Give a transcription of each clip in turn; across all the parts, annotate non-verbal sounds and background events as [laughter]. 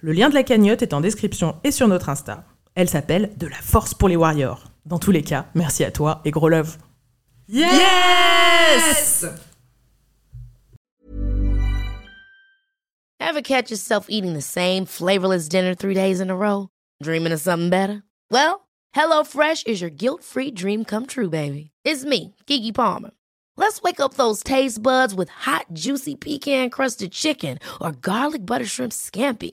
Le lien de la cagnotte est en description et sur notre Insta. Elle s'appelle De la force pour les warriors. Dans tous les cas, merci à toi et gros love. Yes! Ever catch yourself eating the same flavorless dinner three days in a row? Dreaming of something better? Well, HelloFresh is your guilt-free dream come true, baby. It's me, Kiki Palmer. Let's wake up those taste buds with hot, juicy pecan-crusted chicken or garlic butter shrimp scampi.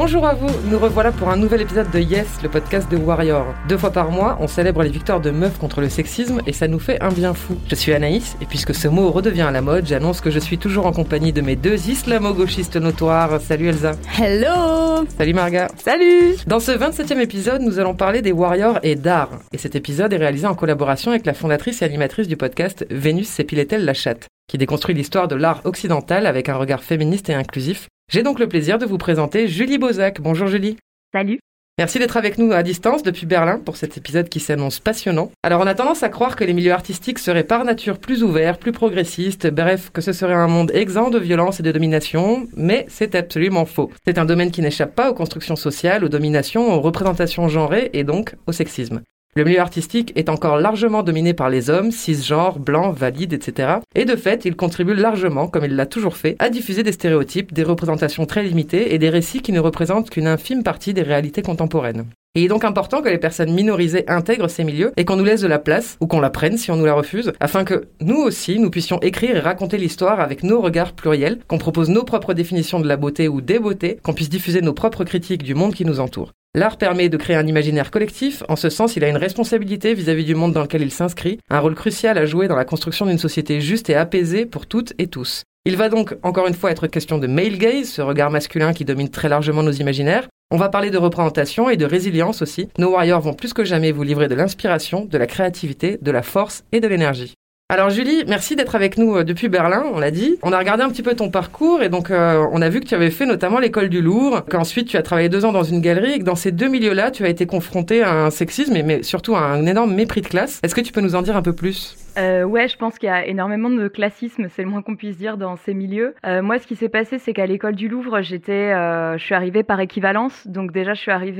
Bonjour à vous, nous revoilà pour un nouvel épisode de Yes, le podcast de Warrior. Deux fois par mois, on célèbre les victoires de meufs contre le sexisme et ça nous fait un bien fou. Je suis Anaïs et puisque ce mot redevient à la mode, j'annonce que je suis toujours en compagnie de mes deux islamo-gauchistes notoires. Salut Elsa. Hello Salut Marga. Salut Dans ce 27e épisode, nous allons parler des Warriors et d'art. Et cet épisode est réalisé en collaboration avec la fondatrice et animatrice du podcast Vénus s'épilait-elle la chatte qui déconstruit l'histoire de l'art occidental avec un regard féministe et inclusif j'ai donc le plaisir de vous présenter Julie Bozac. Bonjour Julie. Salut. Merci d'être avec nous à distance depuis Berlin pour cet épisode qui s'annonce passionnant. Alors on a tendance à croire que les milieux artistiques seraient par nature plus ouverts, plus progressistes, bref, que ce serait un monde exempt de violence et de domination, mais c'est absolument faux. C'est un domaine qui n'échappe pas aux constructions sociales, aux dominations, aux représentations genrées et donc au sexisme. Le milieu artistique est encore largement dominé par les hommes, cisgenres, blancs, valides, etc. Et de fait, il contribue largement, comme il l'a toujours fait, à diffuser des stéréotypes, des représentations très limitées et des récits qui ne représentent qu'une infime partie des réalités contemporaines. Il est donc important que les personnes minorisées intègrent ces milieux et qu'on nous laisse de la place, ou qu'on la prenne si on nous la refuse, afin que nous aussi, nous puissions écrire et raconter l'histoire avec nos regards pluriels, qu'on propose nos propres définitions de la beauté ou des beautés, qu'on puisse diffuser nos propres critiques du monde qui nous entoure. L'art permet de créer un imaginaire collectif, en ce sens il a une responsabilité vis-à-vis du monde dans lequel il s'inscrit, un rôle crucial à jouer dans la construction d'une société juste et apaisée pour toutes et tous. Il va donc encore une fois être question de male gaze, ce regard masculin qui domine très largement nos imaginaires. On va parler de représentation et de résilience aussi. Nos warriors vont plus que jamais vous livrer de l'inspiration, de la créativité, de la force et de l'énergie. Alors Julie, merci d'être avec nous euh, depuis Berlin, on l'a dit. On a regardé un petit peu ton parcours et donc euh, on a vu que tu avais fait notamment l'école du Louvre, qu'ensuite tu as travaillé deux ans dans une galerie et que dans ces deux milieux-là, tu as été confronté à un sexisme mais surtout à un énorme mépris de classe. Est-ce que tu peux nous en dire un peu plus? Euh, ouais, je pense qu'il y a énormément de classisme, c'est le moins qu'on puisse dire dans ces milieux. Euh, moi, ce qui s'est passé, c'est qu'à l'école du Louvre, j'étais, euh, je suis arrivée par équivalence. Donc déjà, je suis arrivée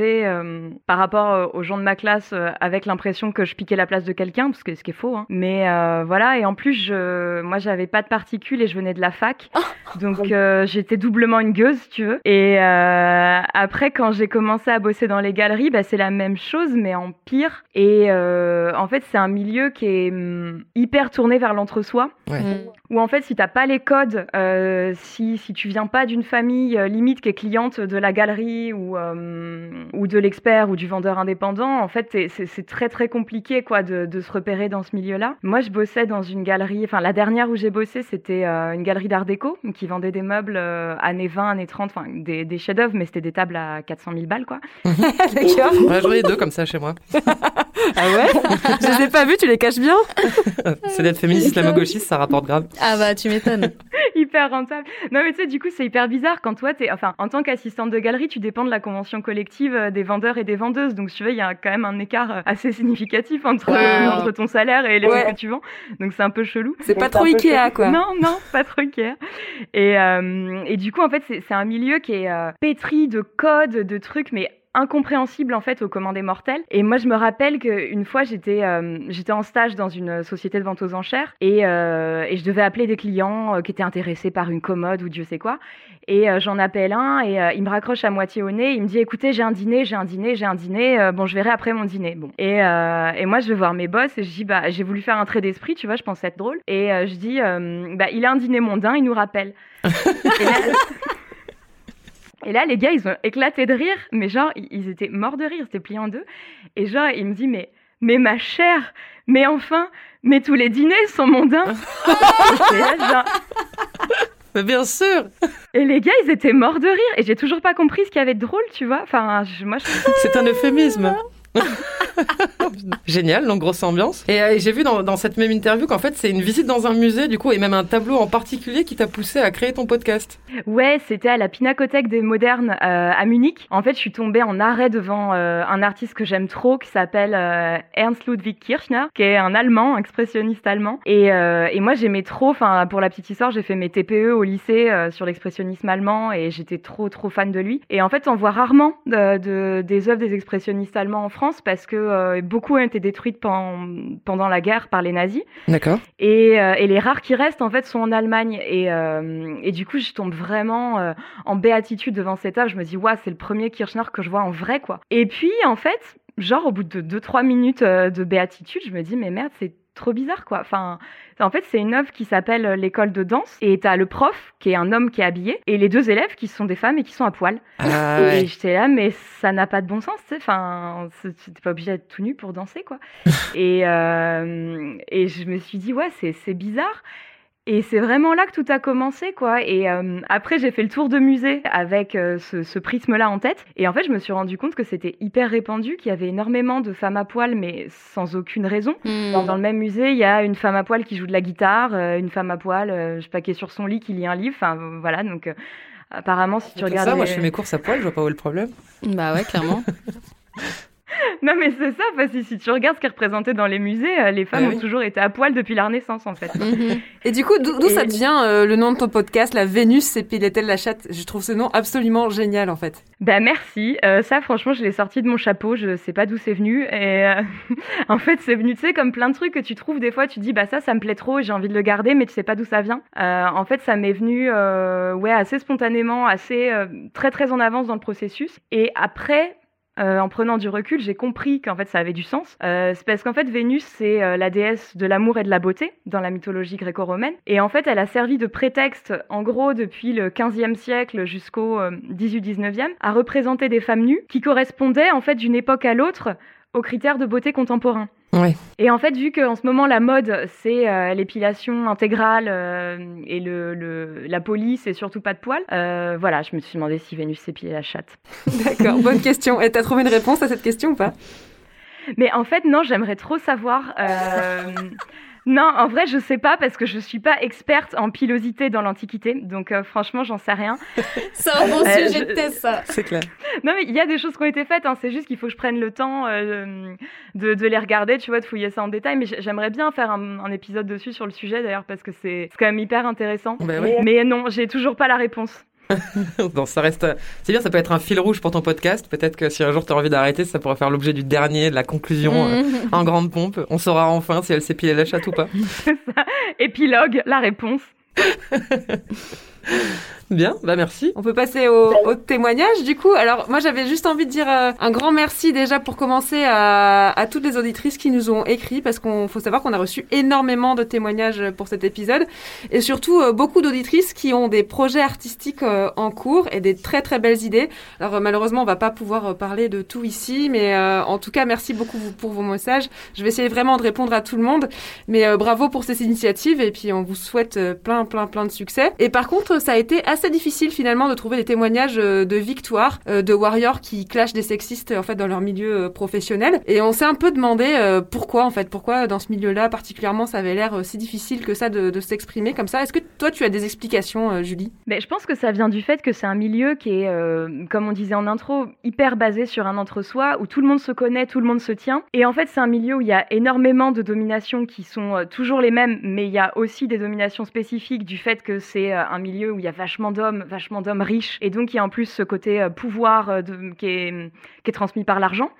par rapport aux gens de ma classe avec l'impression que je piquais la place de quelqu'un, parce que ce qui est faux. Hein. Mais voilà, et en plus, je, moi, j'avais pas de particules et je venais de la fac, donc j'étais doublement une gueuse, si tu veux. Et après, quand j'ai commencé à bosser dans les galeries, bah, c'est la même chose, mais en pire. Et en fait, c'est un milieu qui est hum, hyper tourné vers l'entre-soi. Ouais. Mm. Où en fait, si t'as pas les codes, euh, si, si tu viens pas d'une famille euh, limite qui est cliente de la galerie ou, euh, ou de l'expert ou du vendeur indépendant, en fait, c'est- très très compliqué quoi de, de se repérer dans ce milieu-là. Moi, je bossais dans une galerie, enfin la dernière où j'ai bossé, c'était euh, une galerie d'art déco qui vendait des meubles euh, années 20, années 30, enfin des, des chefs-d'œuvre, mais c'était des tables à 400 000 balles quoi. [laughs] D'accord. J'en ai deux comme ça chez moi. [laughs] Ah ouais? [laughs] Je les ai pas vus, tu les caches bien? [laughs] C'est d'être féministe islamo-gauchiste, ça rapporte grave. Ah bah tu m'étonnes. [laughs] hyper rentable. Non mais tu sais, du coup, c'est hyper bizarre quand toi, t'es, enfin, en tant qu'assistante de galerie, tu dépends de la convention collective euh, des vendeurs et des vendeuses. Donc, tu vois, il y a quand même un écart euh, assez significatif entre, Ouais. entre ton salaire et les Ouais. que tu vends. Donc, c'est un peu chelou. C'est pas trop Ikea quoi. Non, non, pas trop clair. Et, euh, et du coup, en fait, c'est c'est un milieu qui est euh, pétri de codes, de trucs, mais incompréhensible en fait aux commandes mortels. Et moi, je me rappelle qu'une fois, j'étais euh, j'étais en stage dans une société de vente aux enchères et, euh, et je devais appeler des clients euh, qui étaient intéressés par une commode ou Dieu sait quoi. Et j'en appelle un et il me raccroche à moitié au nez. Il me dit écoutez, j'ai un dîner, j'ai un dîner, j'ai un dîner. bon, je verrai après mon dîner. Bon. Et, et moi, je vais voir mes boss et je dis bah j'ai voulu faire un trait d'esprit, tu vois, je pensais être drôle. Et je dis bah il a un dîner mondain, il nous rappelle. Et [laughs] là, [laughs] les gars, ils ont éclaté de rire, mais genre, ils étaient morts de rire, c'était plié en deux. Et genre, il me dit, mais, mais ma chère, mais enfin, mais tous les dîners sont mondains. [laughs] Mais bien sûr. Et les gars, ils étaient morts de rire, et j'ai toujours pas compris ce qu'il y avait de drôle, tu vois. Enfin, moi, je... c'est un euphémisme. [laughs] [laughs] [laughs] Génial, donc grosse ambiance. Et euh, j'ai vu dans, cette même interview qu'en fait c'est une visite dans un musée du coup et même un tableau en particulier qui t'a poussé à créer ton podcast. Ouais, c'était à la Pinacothèque des Modernes euh, à Munich. En fait, je suis tombée en arrêt devant euh, un artiste que j'aime trop qui s'appelle Ernst Ludwig Kirchner, qui est un allemand, expressionniste allemand. Et, moi j'aimais trop, enfin pour la petite histoire, j'ai fait mes TPE au lycée sur l'expressionnisme allemand et j'étais trop trop fan de lui. Et en fait, on voit rarement de, des œuvres des expressionnistes allemands en France parce que euh, beaucoup ont été détruites pendant, pendant la guerre par les nazis. D'accord. Et, euh, et, les rares qui restent, en fait, sont en Allemagne. Et, euh, et du coup, je tombe vraiment en béatitude devant cet œuvre. Je me dis, ouais, c'est le premier Kirchner que je vois en vrai, quoi. Et puis, en fait, genre, au bout de 2-3 minutes de béatitude, je me dis, mais merde, c'est trop bizarre, quoi. Enfin, en fait, c'est une œuvre qui s'appelle euh, l'école de danse et t'as le prof qui est un homme qui est habillé et les deux élèves qui sont des femmes et qui sont à poil. Ah, [laughs] et j'étais là, mais ça n'a pas de bon sens, tu sais. Enfin, t'es pas obligé d'être tout nu pour danser, quoi. [laughs] et, euh, et je me suis dit, ouais, c'est bizarre. Et c'est vraiment là que tout a commencé, quoi. Et euh, après, j'ai fait le tour de musée avec euh, ce, prisme-là en tête. Et en fait, je me suis rendu compte que c'était hyper répandu, qu'il y avait énormément de femmes à poil, mais sans aucune raison. Hmm. Dans, le même musée, il y a une femme à poil qui joue de la guitare, euh, une femme à poil, je sais pas, qui est sur son lit, qui lit un livre. Enfin, voilà, donc apparemment, si tu regardes. ça, moi, je fais mes courses à poil, je vois pas où est le problème. Bah ouais, clairement. [laughs] [laughs] non, mais c'est ça, parce que si tu regardes ce qui est représenté dans les musées, euh, les femmes ah ont toujours été à poil depuis la Renaissance, en fait. Mhm. [laughs] Et du coup, d'où ça devient euh, le nom de ton podcast, La Vénus s'épilait-elle la chatte? Je trouve ce nom absolument génial, en fait. Bah merci. Euh, ça, franchement, je l'ai sorti de mon chapeau. Je sais pas d'où c'est venu. Et [laughs] en fait, c'est venu, tu sais, comme plein de trucs que tu trouves des fois. Tu dis, bah ça, ça me plaît trop et j'ai envie de le garder, mais tu sais pas d'où ça vient. en fait, ça m'est venu, ouais, assez spontanément, assez très très en avance dans le processus. Et après, euh, en prenant du recul, j'ai compris qu'en fait ça avait du sens. Euh, c'est parce qu'en fait Vénus c'est euh, la déesse de l'amour et de la beauté dans la mythologie gréco-romaine, et en fait elle a servi de prétexte, en gros depuis le 15e siècle jusqu'au 18-19e, à représenter des femmes nues qui correspondaient en fait d'une époque à l'autre aux critères de beauté contemporains. Et en fait, vu qu'en ce moment la mode c'est euh, l'épilation intégrale euh, et le, la police et surtout pas de poils, euh, voilà, je me suis demandé si Vénus s'épilait la chatte. [laughs] D'accord, bonne question. Et t'as trouvé une réponse à cette question ou pas? Mais en fait, non, j'aimerais trop savoir. Non, en vrai, je sais pas parce que je suis pas experte en pilosité dans l'Antiquité, donc euh, franchement, j'en sais rien. [laughs] c'est un bon euh, sujet de test, ça. C'est clair. Non, mais il y a des choses qui ont été faites. Hein. c'est juste qu'il faut que je prenne le temps euh, de, les regarder, tu vois, de fouiller ça en détail. Mais j'aimerais bien faire un, épisode dessus sur le sujet d'ailleurs parce que c'est quand même hyper intéressant. Bah mais non, j'ai toujours pas la réponse. [laughs] non, ça reste. C'est bien, ça peut être un fil rouge pour ton podcast. Peut-être que si un jour tu as envie d'arrêter, ça pourrait faire l'objet du dernier, de la conclusion euh, en grande pompe. On saura enfin si elle s'est pilée la chatte ou pas. [laughs] Épilogue, la réponse. [laughs] [laughs] Bien, bah merci. On peut passer au, au témoignage du coup. Alors moi j'avais juste envie de dire euh, un grand merci déjà pour commencer à, à, toutes les auditrices qui nous ont écrit parce qu'on faut savoir qu'on a reçu énormément de témoignages pour cet épisode et surtout euh, beaucoup d'auditrices qui ont des projets artistiques euh, en cours et des très très belles idées. Alors malheureusement on va pas pouvoir parler de tout ici mais en tout cas merci beaucoup pour vos messages. Je vais essayer vraiment de répondre à tout le monde mais bravo pour ces initiatives et puis on vous souhaite plein plein plein de succès. Et par contre ça a été assez difficile finalement de trouver des témoignages euh, de victoire euh, de warriors qui clashent des sexistes en fait dans leur milieu euh, professionnel. Et on s'est un peu demandé pourquoi en fait, pourquoi dans ce milieu-là particulièrement ça avait l'air si difficile que ça de, s'exprimer comme ça. Est-ce que toi tu as des explications, Julie? Mais je pense que ça vient du fait que c'est un milieu qui est, comme on disait en intro, hyper basé sur un entre-soi où tout le monde se connaît, tout le monde se tient. Et en fait c'est un milieu où il y a énormément de dominations qui sont toujours les mêmes, mais il y a aussi des dominations spécifiques du fait que c'est un milieu où il y a vachement d'hommes, vachement d'hommes riches, et donc il y a en plus ce côté euh, pouvoir euh, qui est transmis par l'argent.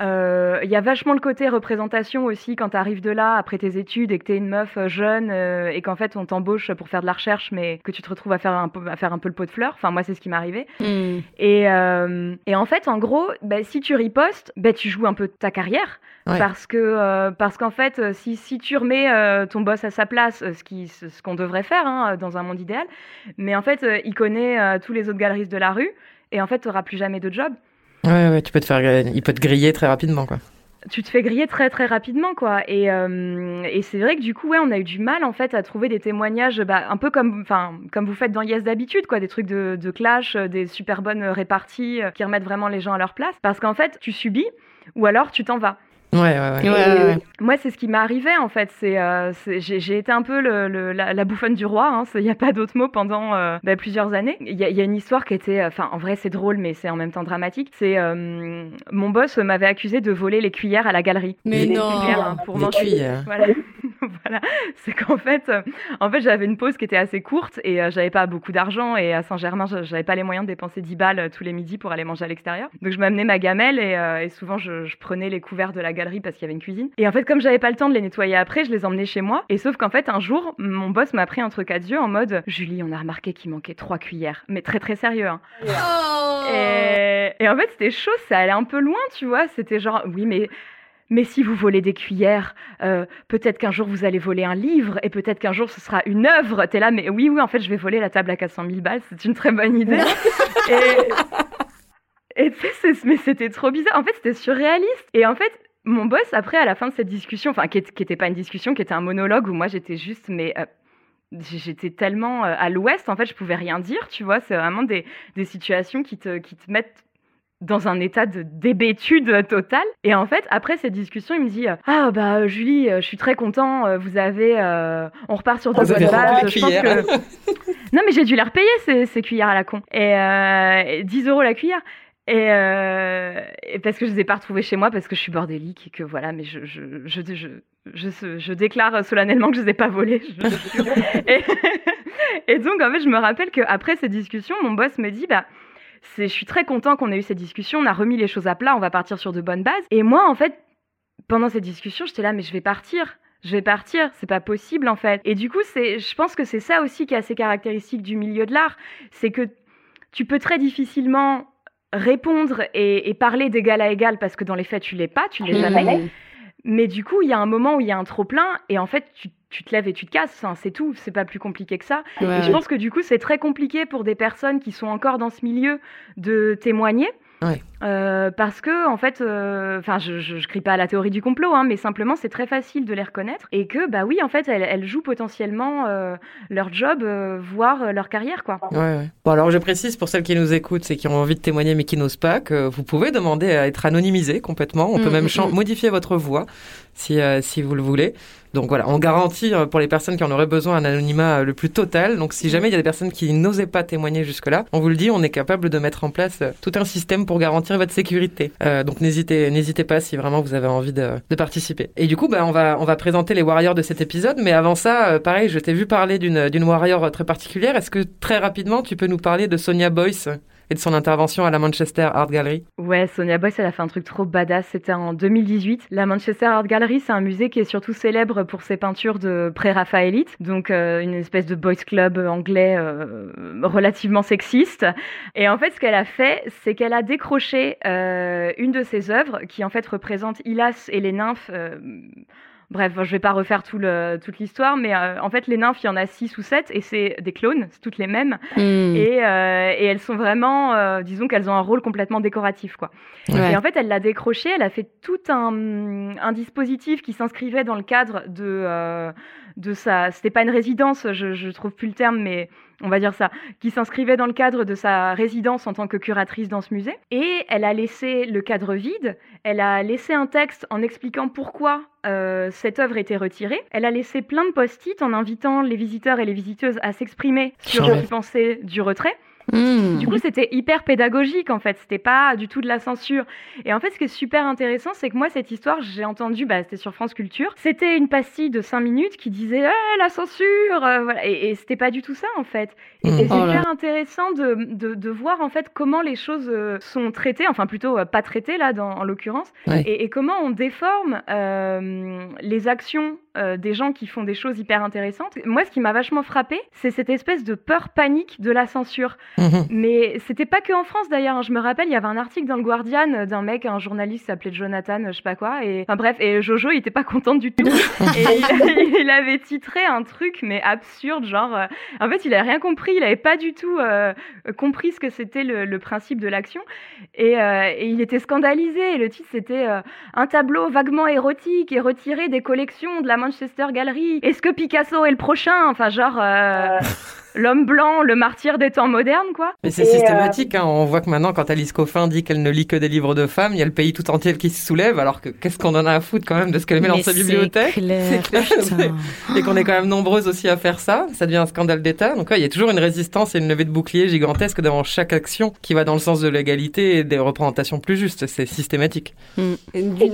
Euh, Il y a vachement le côté représentation aussi quand tu arrives de là après tes études et que tu es une meuf euh, jeune euh, et qu'en fait on t'embauche pour faire de la recherche mais que tu te retrouves à faire un peu, à faire un peu le pot de fleurs. Enfin moi c'est ce qui m'est arrivé. Hmm. Et, euh, et en fait en gros bah, si tu ripostes, bah, tu joues un peu ta carrière. Ouais. Parce que euh, parce qu'en fait, euh, si, si tu remets euh, ton boss à sa place, euh, ce qui ce ce qu'on devrait faire hein, dans un monde idéal, mais en fait, euh, il connaît euh, tous les autres galeristes de la rue et en fait, tu n'auras plus jamais de job. Ouais, ouais, tu peux te faire, il peut te griller très rapidement, quoi. tu te fais griller très très rapidement quoi. Et, euh, et c'est vrai que du coup ouais on a eu du mal en fait à trouver des témoignages bah, un peu comme enfin comme vous faites dans Yes d'habitude quoi des trucs de, de clash euh, des super bonnes réparties euh, qui remettent vraiment les gens à leur place. Parce qu'en fait tu subis ou alors tu t'en vas Ouais, ouais, ouais. Ouais, ouais, ouais. moi, c'est ce qui m'est arrivé en fait. C'est, euh, c'est- j'ai, été un peu le, le- la, la bouffonne du roi. Il n'y a pas d'autre mot pendant euh, bah, plusieurs années. Il y, a- il y a une histoire qui était, enfin, en vrai, c'est drôle, mais c'est en même temps dramatique. C'est euh, mon boss m'avait accusé de voler les cuillères à la galerie. Mais Les non. cuillères, hein, pour Les manger. cuillères. Voilà. [laughs] voilà. C'est qu'en fait, euh, en fait, j'avais une pause qui était assez courte et euh, j'avais pas beaucoup d'argent et à Saint-Germain, je- j'avais pas les moyens de dépenser 10 balles tous les midis pour aller manger à l'extérieur. Donc je m'amenais ma gamelle et, euh, et souvent je, je prenais les couverts de la galerie parce qu'il y avait une cuisine. Et en fait, comme j'avais pas le temps de les nettoyer après, je les emmenais chez moi. Et sauf qu'en fait, un jour, mon boss m'a pris un truc à Dieu en mode Julie, on a remarqué qu'il manquait trois cuillères, mais très très sérieux. Hein. Oh. Et, et en fait, c'était chaud, ça allait un peu loin, tu vois. C'était genre, oui, mais, mais si vous volez des cuillères, euh, peut-être qu'un jour vous allez voler un livre et peut-être qu'un jour ce sera une œuvre. T'es là, mais oui, oui, en fait, je vais voler la table à 400 000 balles, c'est une très bonne idée. et et tu sais, c'est- mais c'était trop bizarre. En fait, c'était surréaliste. Et en fait, mon boss, après, à la fin de cette discussion, enfin, qui n'était pas une discussion, qui était un monologue où moi j'étais juste, mais. euh, J'étais tellement euh, à l'ouest, en fait, je pouvais rien dire, tu vois. C'est vraiment des, des situations qui te, qui te mettent dans un état de débétude totale. Et en fait, après cette discussion, il me dit euh, Ah, bah, Julie, je suis très content, vous avez. euh, on repart sur de Vous bonnes bases. les Je pense cuillères. que- [laughs] Non, mais j'ai dû les repayer, ces, ces cuillères à la con. Et, et 10 euros la cuillère. Et, euh, et parce que je les ai pas retrouvées chez moi parce que je suis bordélique et que voilà, mais je, je, je, je, je, je déclare solennellement que je les ai pas je- [laughs] et, et donc, en fait, je me rappelle qu'après ces discussions, mon boss me dit, bah, c'est, je suis très content qu'on ait eu cette discussion, on a remis les choses à plat, on va partir sur de bonnes bases. Et moi, en fait, pendant cette discussion, j'étais là, mais je vais partir. Je vais partir, c'est pas possible en fait. Et du coup, c'est, je pense que c'est ça aussi qui est assez caractéristique du milieu de l'art, c'est que tu peux très difficilement répondre et, et parler d'égal à égal parce que dans les faits tu l'es pas, tu l'es jamais. Mhm. Mais du coup, il y a un moment où il y a un trop plein et en fait tu, tu te lèves et tu te casses. Enfin, c'est tout, c'est pas plus compliqué que ça. Ouais, Et je pense que du coup, c'est très compliqué pour des personnes qui sont encore dans ce milieu de témoigner. Ouais. Euh, parce que en fait, euh, enfin, je, je, je crie pas à la théorie du complot, hein, mais simplement c'est très facile de les reconnaître et que bah oui, en fait, elles, elles jouent potentiellement euh, leur job, voire leur carrière, quoi. Ouais, ouais. Bon, alors je précise pour celles qui nous écoutent et qui ont envie de témoigner mais qui n'osent pas que vous pouvez demander à être anonymisé complètement. On peut Mm, même mm, mm. modifier votre voix si, euh, si vous le voulez. Donc voilà, on garantit euh, pour les personnes qui en auraient besoin un anonymat euh, le plus total. Donc si jamais il y a des personnes qui n'osaient pas témoigner jusque-là, on vous le dit, on est capable de mettre en place tout un système pour garantir votre sécurité. Euh, donc n'hésitez, n'hésitez pas si vraiment vous avez envie de, de participer. Et du coup, bah, on va, on va présenter les warriors de cet épisode. Mais avant ça, pareil, je t'ai vu parler d'une, d'une warrior très particulière. Est-ce que très rapidement, tu peux nous parler de Sonia Boyce? Et de son intervention à la Manchester Art Gallery Ouais, Sonia Boyce, elle a fait un truc trop badass. C'était en 2018. La Manchester Art Gallery, c'est un musée qui est surtout célèbre pour ses peintures de pré-raphaélite. Donc, euh, une espèce de boys club anglais euh, relativement sexiste. Et en fait, ce qu'elle a fait, c'est qu'elle a décroché euh, une de ses œuvres qui, en fait, représente Hylas et les nymphes. Bref, je vais pas refaire tout le, toute l'histoire, mais euh, en fait, les nymphes, il y en a six ou sept, et c'est des clones, c'est toutes les mêmes. Hmm. Et, euh, et elles sont vraiment, euh, disons qu'elles ont un rôle complètement décoratif, quoi. Ouais. Et en fait, elle l'a décroché, elle a fait tout un, un dispositif qui s'inscrivait dans le cadre de, de sa. C'était pas une résidence, je, je trouve plus le terme, mais on va dire ça, qui s'inscrivait dans le cadre de sa résidence en tant que curatrice dans ce musée. Et elle a laissé le cadre vide, elle a laissé un texte en expliquant pourquoi euh, cette œuvre était retirée. Elle a laissé plein de post-it en invitant les visiteurs et les visiteuses à s'exprimer sur ce qu'ils pensaient du retrait. Mmh. Du coup, c'était hyper pédagogique en fait. C'était pas du tout de la censure. Et en fait, ce qui est super intéressant, c'est que moi, cette histoire, j'ai entendu, bah, c'était sur France Culture. C'était une pastille de 5 minutes qui disait eh, la censure. Euh, voilà. Et, et c'était pas du tout ça en fait. Et, mmh. c'est oh super intéressant de, de, de, voir en fait comment les choses euh, sont traitées, enfin plutôt euh, pas traitées là, dans, en l'occurrence, et, et, comment on déforme euh, les actions euh, des gens qui font des choses hyper intéressantes. Moi, ce qui m'a vachement frappé, c'est cette espèce de peur panique de la censure. Mhm. Mais c'était pas que en France d'ailleurs. Hein. Je me rappelle, il y avait un article dans le Guardian d'un mec, un journaliste s'appelait Jonathan, je sais pas quoi. Et enfin bref, et Jojo, il était pas content du tout. [laughs] et il, avait titré un truc mais absurde, genre. Euh, en fait, il avait rien compris. Il avait pas du tout euh, compris ce que c'était le, principe de l'action. Et, et, il était scandalisé. Et le titre c'était un tableau vaguement érotique et retiré des collections de la Manchester Gallery. Est-ce que Picasso est le prochain? Enfin, genre. [laughs] Euh, l'homme blanc, le martyr des temps modernes, quoi. Mais c'est systématique, hein. on voit que maintenant, quand Alice Coffin dit qu'elle ne lit que des livres de femmes, il y a le pays tout entier qui se soulève, alors que qu'est-ce qu'on en a à foutre quand même de ce qu'elle met dans sa bibliothèque? C'est clair, Et qu'on est quand même nombreuses aussi à faire ça, ça devient un scandale d'État. Donc ouais, il y a toujours une résistance et une levée de bouclier gigantesque devant chaque action qui va dans le sens de l'égalité et des représentations plus justes. C'est systématique. Mm.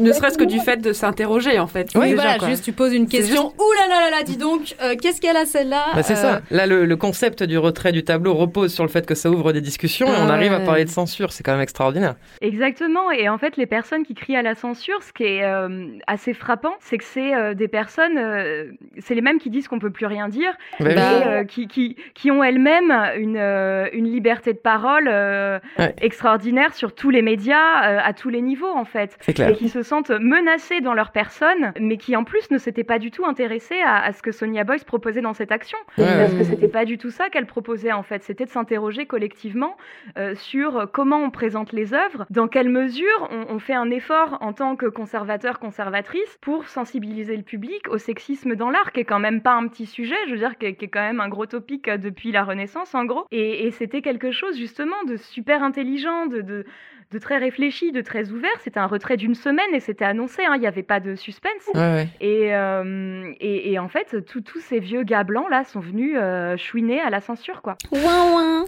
ne serait-ce que du fait de s'interroger, en fait. Oui, voilà, juste tu poses une question. Ouh là là là là, dis donc, euh, qu'est-ce qu'elle a celle-là? Bah, C'est ça. Euh, là, le, le concept du retrait du tableau repose sur le fait que ça ouvre des discussions et on arrive à parler de censure. C'est quand même extraordinaire. Exactement. Et en fait, les personnes qui crient à la censure, ce qui est euh, assez frappant, c'est que c'est euh, des personnes, euh, c'est les mêmes qui disent qu'on peut plus rien dire, et, qui, qui, qui, ont elles-mêmes une, une liberté de parole extraordinaire sur tous les médias, à tous les niveaux en fait. Clair. Et qui se sentent menacées dans leur personne, mais qui en plus ne s'étaient pas du tout intéressées à, à, ce que Sonia Boyce proposait dans cette action. Parce que c'était pas du tout ça qu'elle proposait en fait, c'était de s'interroger collectivement euh, sur comment on présente les œuvres, dans quelle mesure on, fait un effort en tant que conservateur, conservatrice pour sensibiliser le public au sexisme dans l'art, qui est quand même pas un petit sujet, je veux dire, qui est, quand même un gros topic depuis la Renaissance en gros. Et, c'était quelque chose justement de super intelligent, de très réfléchi, de très ouvert. C'était un retrait d'une semaine et c'était annoncé. Hein. Il n'y avait pas de suspense. Et, euh, et, et, en fait, tous ces vieux gars blancs là sont venus euh, chouiner à la censure, quoi.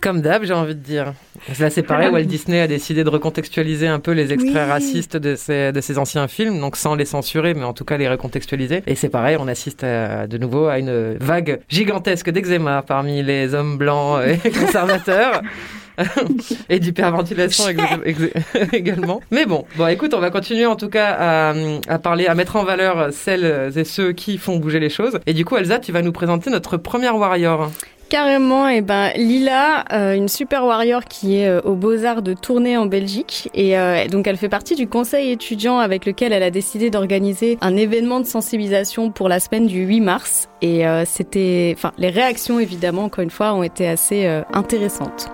Comme d'hab, j'ai envie de dire. Là, c'est pareil. Walt Disney a décidé de recontextualiser un peu les extraits racistes de ses, de ses anciens films, donc sans les censurer, mais en tout cas les recontextualiser. Et c'est pareil, on assiste de nouveau à une vague gigantesque d'eczéma parmi les hommes blancs et [laughs] conservateurs. [laughs] et d'hyperventilation [laughs] également. Mais bon, bon, écoute, on va continuer en tout cas à, à, parler, à mettre en valeur celles et ceux qui font bouger les choses. Et du coup, Elsa, tu vas nous présenter notre première warrior. Carrément, et eh ben Lila, euh, une super warrior qui est euh, aux Beaux-Arts de Tournai en Belgique et euh, donc elle fait partie du conseil étudiant avec lequel elle a décidé d'organiser un événement de sensibilisation pour la semaine du 8 mars et c'était enfin les réactions évidemment encore une fois ont été assez intéressantes.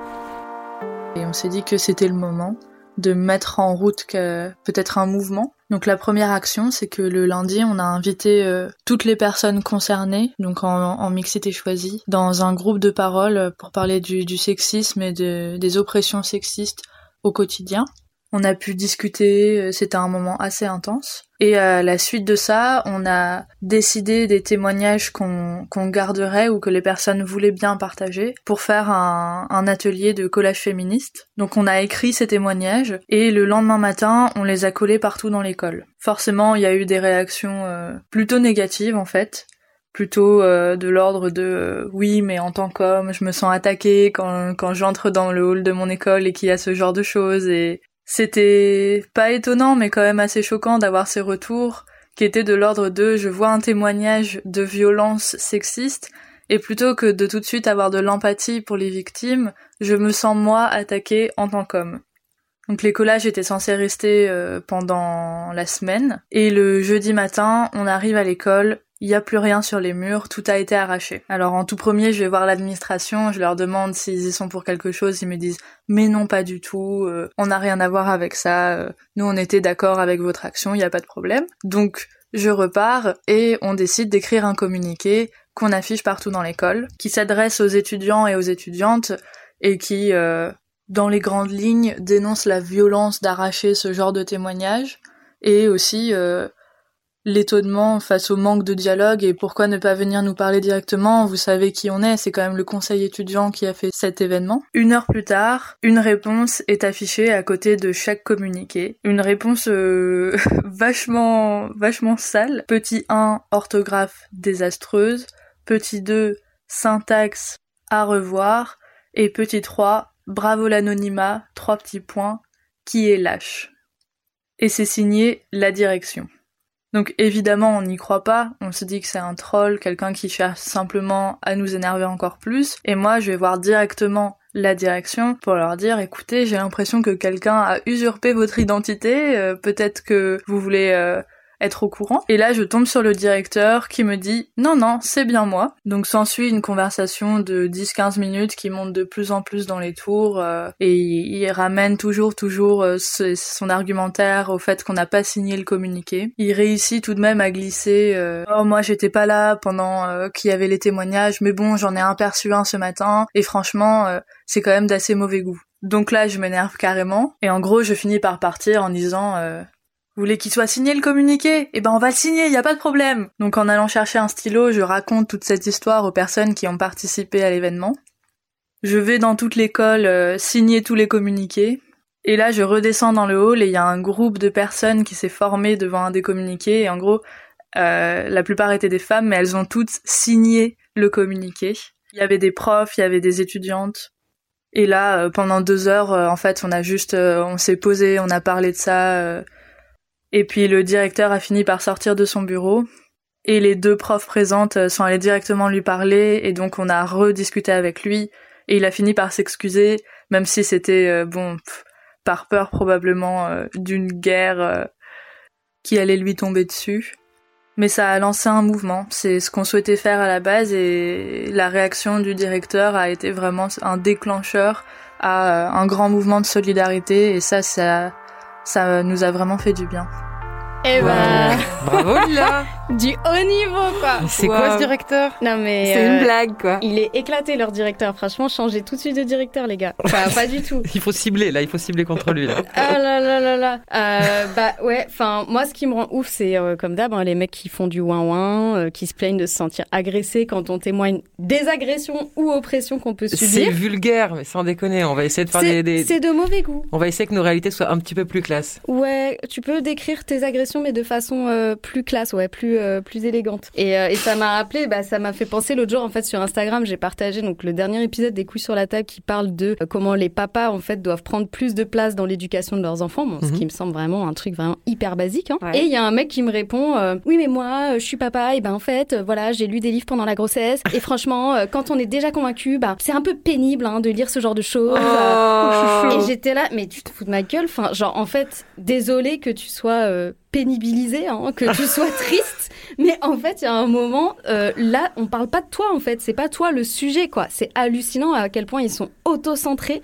Et on s'est dit que c'était le moment de mettre en route peut-être un mouvement. Donc la première action, c'est que le lundi, on a invité euh, toutes les personnes concernées, donc en, mixité choisie, dans un groupe de parole pour parler du, sexisme et de, des oppressions sexistes au quotidien. On a pu discuter, euh, c'était un moment assez intense. Et à la suite de ça, on a décidé des témoignages qu'on garderait ou que les personnes voulaient bien partager pour faire un, atelier de collage féministe. Donc on a écrit ces témoignages et le lendemain matin, on les a collés partout dans l'école. Forcément, il y a eu des réactions euh, plutôt négatives en fait plutôt euh, de l'ordre de oui mais en tant qu'homme je me sens attaquée quand, quand j'entre dans le hall de mon école et qu'il y a ce genre de choses et c'était pas étonnant, mais quand même assez choquant d'avoir ces retours qui étaient de l'ordre de je vois un témoignage de violence sexiste et plutôt que de tout de suite avoir de l'empathie pour les victimes, je me sens moi attaquée en tant qu'homme. Donc les collages étaient censés rester euh, pendant la semaine et le jeudi matin, on arrive à l'école il n'y a plus rien sur les murs, tout a été arraché. Alors en tout premier, je vais voir l'administration, je leur demande s'ils y sont pour quelque chose, ils me disent mais non pas du tout, euh, on n'a rien à voir avec ça, euh, nous on était d'accord avec votre action, il n'y a pas de problème. Donc je repars et on décide d'écrire un communiqué qu'on affiche partout dans l'école, qui s'adresse aux étudiants et aux étudiantes et qui, euh, dans les grandes lignes, dénonce la violence d'arracher ce genre de témoignage et aussi l'étonnement face au manque de dialogue et pourquoi ne pas venir nous parler directement? Vous savez qui on est, c'est quand même le conseil étudiant qui a fait cet événement. Une heure plus tard, une réponse est affichée à côté de chaque communiqué. Une réponse euh, [laughs] vachement, vachement sale. Petit 1, orthographe désastreuse. Petit 2, syntaxe à revoir. Et petit 3, bravo l'anonymat, trois petits points, qui est lâche? Et c'est signé la direction. Donc évidemment, on n'y croit pas, on se dit que c'est un troll, quelqu'un qui cherche simplement à nous énerver encore plus, et moi je vais voir directement la direction pour leur dire écoutez, j'ai l'impression que quelqu'un a usurpé votre identité, euh, peut-être que vous voulez euh, être au courant. Et là, je tombe sur le directeur qui me dit non, non, c'est bien moi. Donc s'ensuit une conversation de 10-15 minutes qui monte de plus en plus dans les tours euh, et il, ramène toujours, toujours euh, son argumentaire au fait qu'on n'a pas signé le communiqué. Il réussit tout de même à glisser euh, oh moi j'étais pas là pendant qu'il y avait les témoignages, mais bon j'en ai aperçu un ce matin et franchement c'est quand même d'assez mauvais goût. Donc là, je m'énerve carrément. Et en gros, je finis par partir en disant vous voulez qu'il soit signé le communiqué? Eh ben on va le signer, y a pas de problème. Donc en allant chercher un stylo, je raconte toute cette histoire aux personnes qui ont participé à l'événement. Je vais dans toute l'école euh, signer tous les communiqués. Et là, je redescends dans le hall et il y a un groupe de personnes qui s'est formé devant un des communiqués. Et en gros, euh, la plupart étaient des femmes, mais elles ont toutes signé le communiqué. Il y avait des profs, il y avait des étudiantes. Et là, euh, pendant deux heures, en fait, on a juste, on s'est posé, on a parlé de ça et puis le directeur a fini par sortir de son bureau. Et les deux profs présentes euh, sont allées directement lui parler. Et donc on a rediscuté avec lui. Et il a fini par s'excuser, même si c'était, euh, bon, par peur probablement euh, d'une guerre qui allait lui tomber dessus. Mais ça a lancé un mouvement. C'est ce qu'on souhaitait faire à la base. Et la réaction du directeur a été vraiment un déclencheur à un grand mouvement de solidarité. Et ça, ça ça nous a vraiment fait du bien. Eh ben... Bravo Lila Du haut niveau quoi [laughs] C'est quoi ce directeur Non mais... C'est une euh, blague quoi Il est éclaté leur directeur, franchement changez tout de suite de directeur les gars. Enfin [laughs] pas du tout. il faut cibler là, il faut cibler contre lui là. [laughs] ah là là là là euh, Bah ouais, enfin moi ce qui me rend ouf c'est euh, comme d'hab hein, les mecs qui font du ouin ouin, qui se plaignent de se sentir agressés quand on témoigne des agressions ou oppressions qu'on peut subir. C'est vulgaire mais sans déconner, on va essayer de faire des, des... C'est de mauvais goût. On va essayer que nos réalités soient un petit peu plus classe. Ouais, tu peux décrire tes agressions mais de façon euh, plus classe, ouais, plus euh, plus élégante. Et, euh, et ça m'a rappelé, bah, ça m'a fait penser l'autre jour en fait sur Instagram, j'ai partagé donc le dernier épisode des couilles sur la table qui parle de comment les papas en fait doivent prendre plus de place dans l'éducation de leurs enfants, bon, ce mhm. qui me semble vraiment un truc vraiment hyper basique. Hein. Et il y a un mec qui me répond, oui mais moi je suis papa et ben en fait voilà j'ai lu des livres pendant la grossesse et franchement quand on est déjà convaincu, bah c'est un peu pénible hein, de lire ce genre de choses. Oh. et j'étais là, mais tu te fous de ma gueule, enfin genre en fait désolé que tu sois pénibilisé, hein, que tu sois triste. Mais en fait, il y a un moment, euh, là, on parle pas de toi, en fait. C'est pas toi le sujet, quoi. C'est hallucinant à quel point ils sont auto-centrés.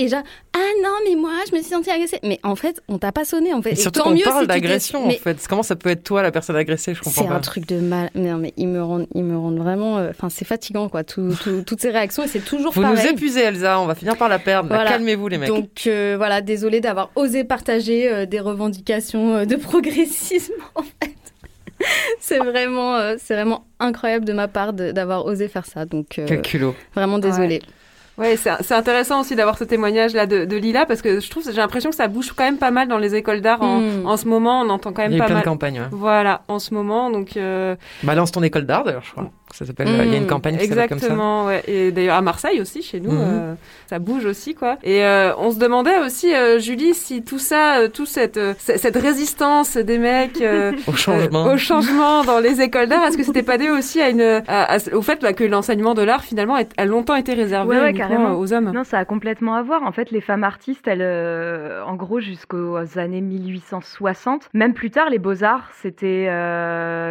Et genre, ah non, mais moi, je me suis sentie agressée. Mais en fait, on t'a pas sonné, en fait. Et, surtout qu'on parle d'agression, en fait. Comment ça peut être toi, la personne agressée? Je comprends pas. C'est un truc de mal. Non, mais ils me rendent, ils me rendent vraiment. Euh, enfin, c'est fatigant, quoi. Tout, [laughs] toutes ces réactions, et c'est toujours Vous pareil. nous épuisez, Elsa. On va finir par la perdre. Calmez-vous, les mecs. Donc, euh, voilà, désolé d'avoir osé partager des revendications de [laughs] progressisme, en fait. [laughs] c'est vraiment, euh, c'est vraiment incroyable de ma part d'avoir osé faire ça. Donc, euh, culot. Vraiment désolée. Ouais, c'est intéressant aussi d'avoir ce témoignage là de, de, Lila parce que je trouve j'ai l'impression que ça bouge quand même pas mal dans les écoles d'art en, hmm. en, ce moment. On entend quand même Il y a pas plein mal. de campagnes. Voilà, en ce moment donc. Euh... Balance ton école d'art d'ailleurs, je crois. Ça s'appelle. Il y a une hmm, campagne qui s'appelle comme ça. Exactement. Ouais. Et d'ailleurs à Marseille aussi, chez nous, mhm. euh, ça bouge aussi quoi. Et euh, on se demandait aussi, euh, Julie, si tout ça, euh, tout cette euh, cette résistance des mecs [laughs] au changement, au changement dans les écoles d'art, est-ce que c'était pas dû aussi à une au fait bah, que l'enseignement de l'art finalement a longtemps été réservé ouais, carrément. aux hommes? Non, ça a complètement à voir. En fait, les femmes artistes, elles, en gros, jusqu'aux années 1860, même plus tard, les beaux arts, c'était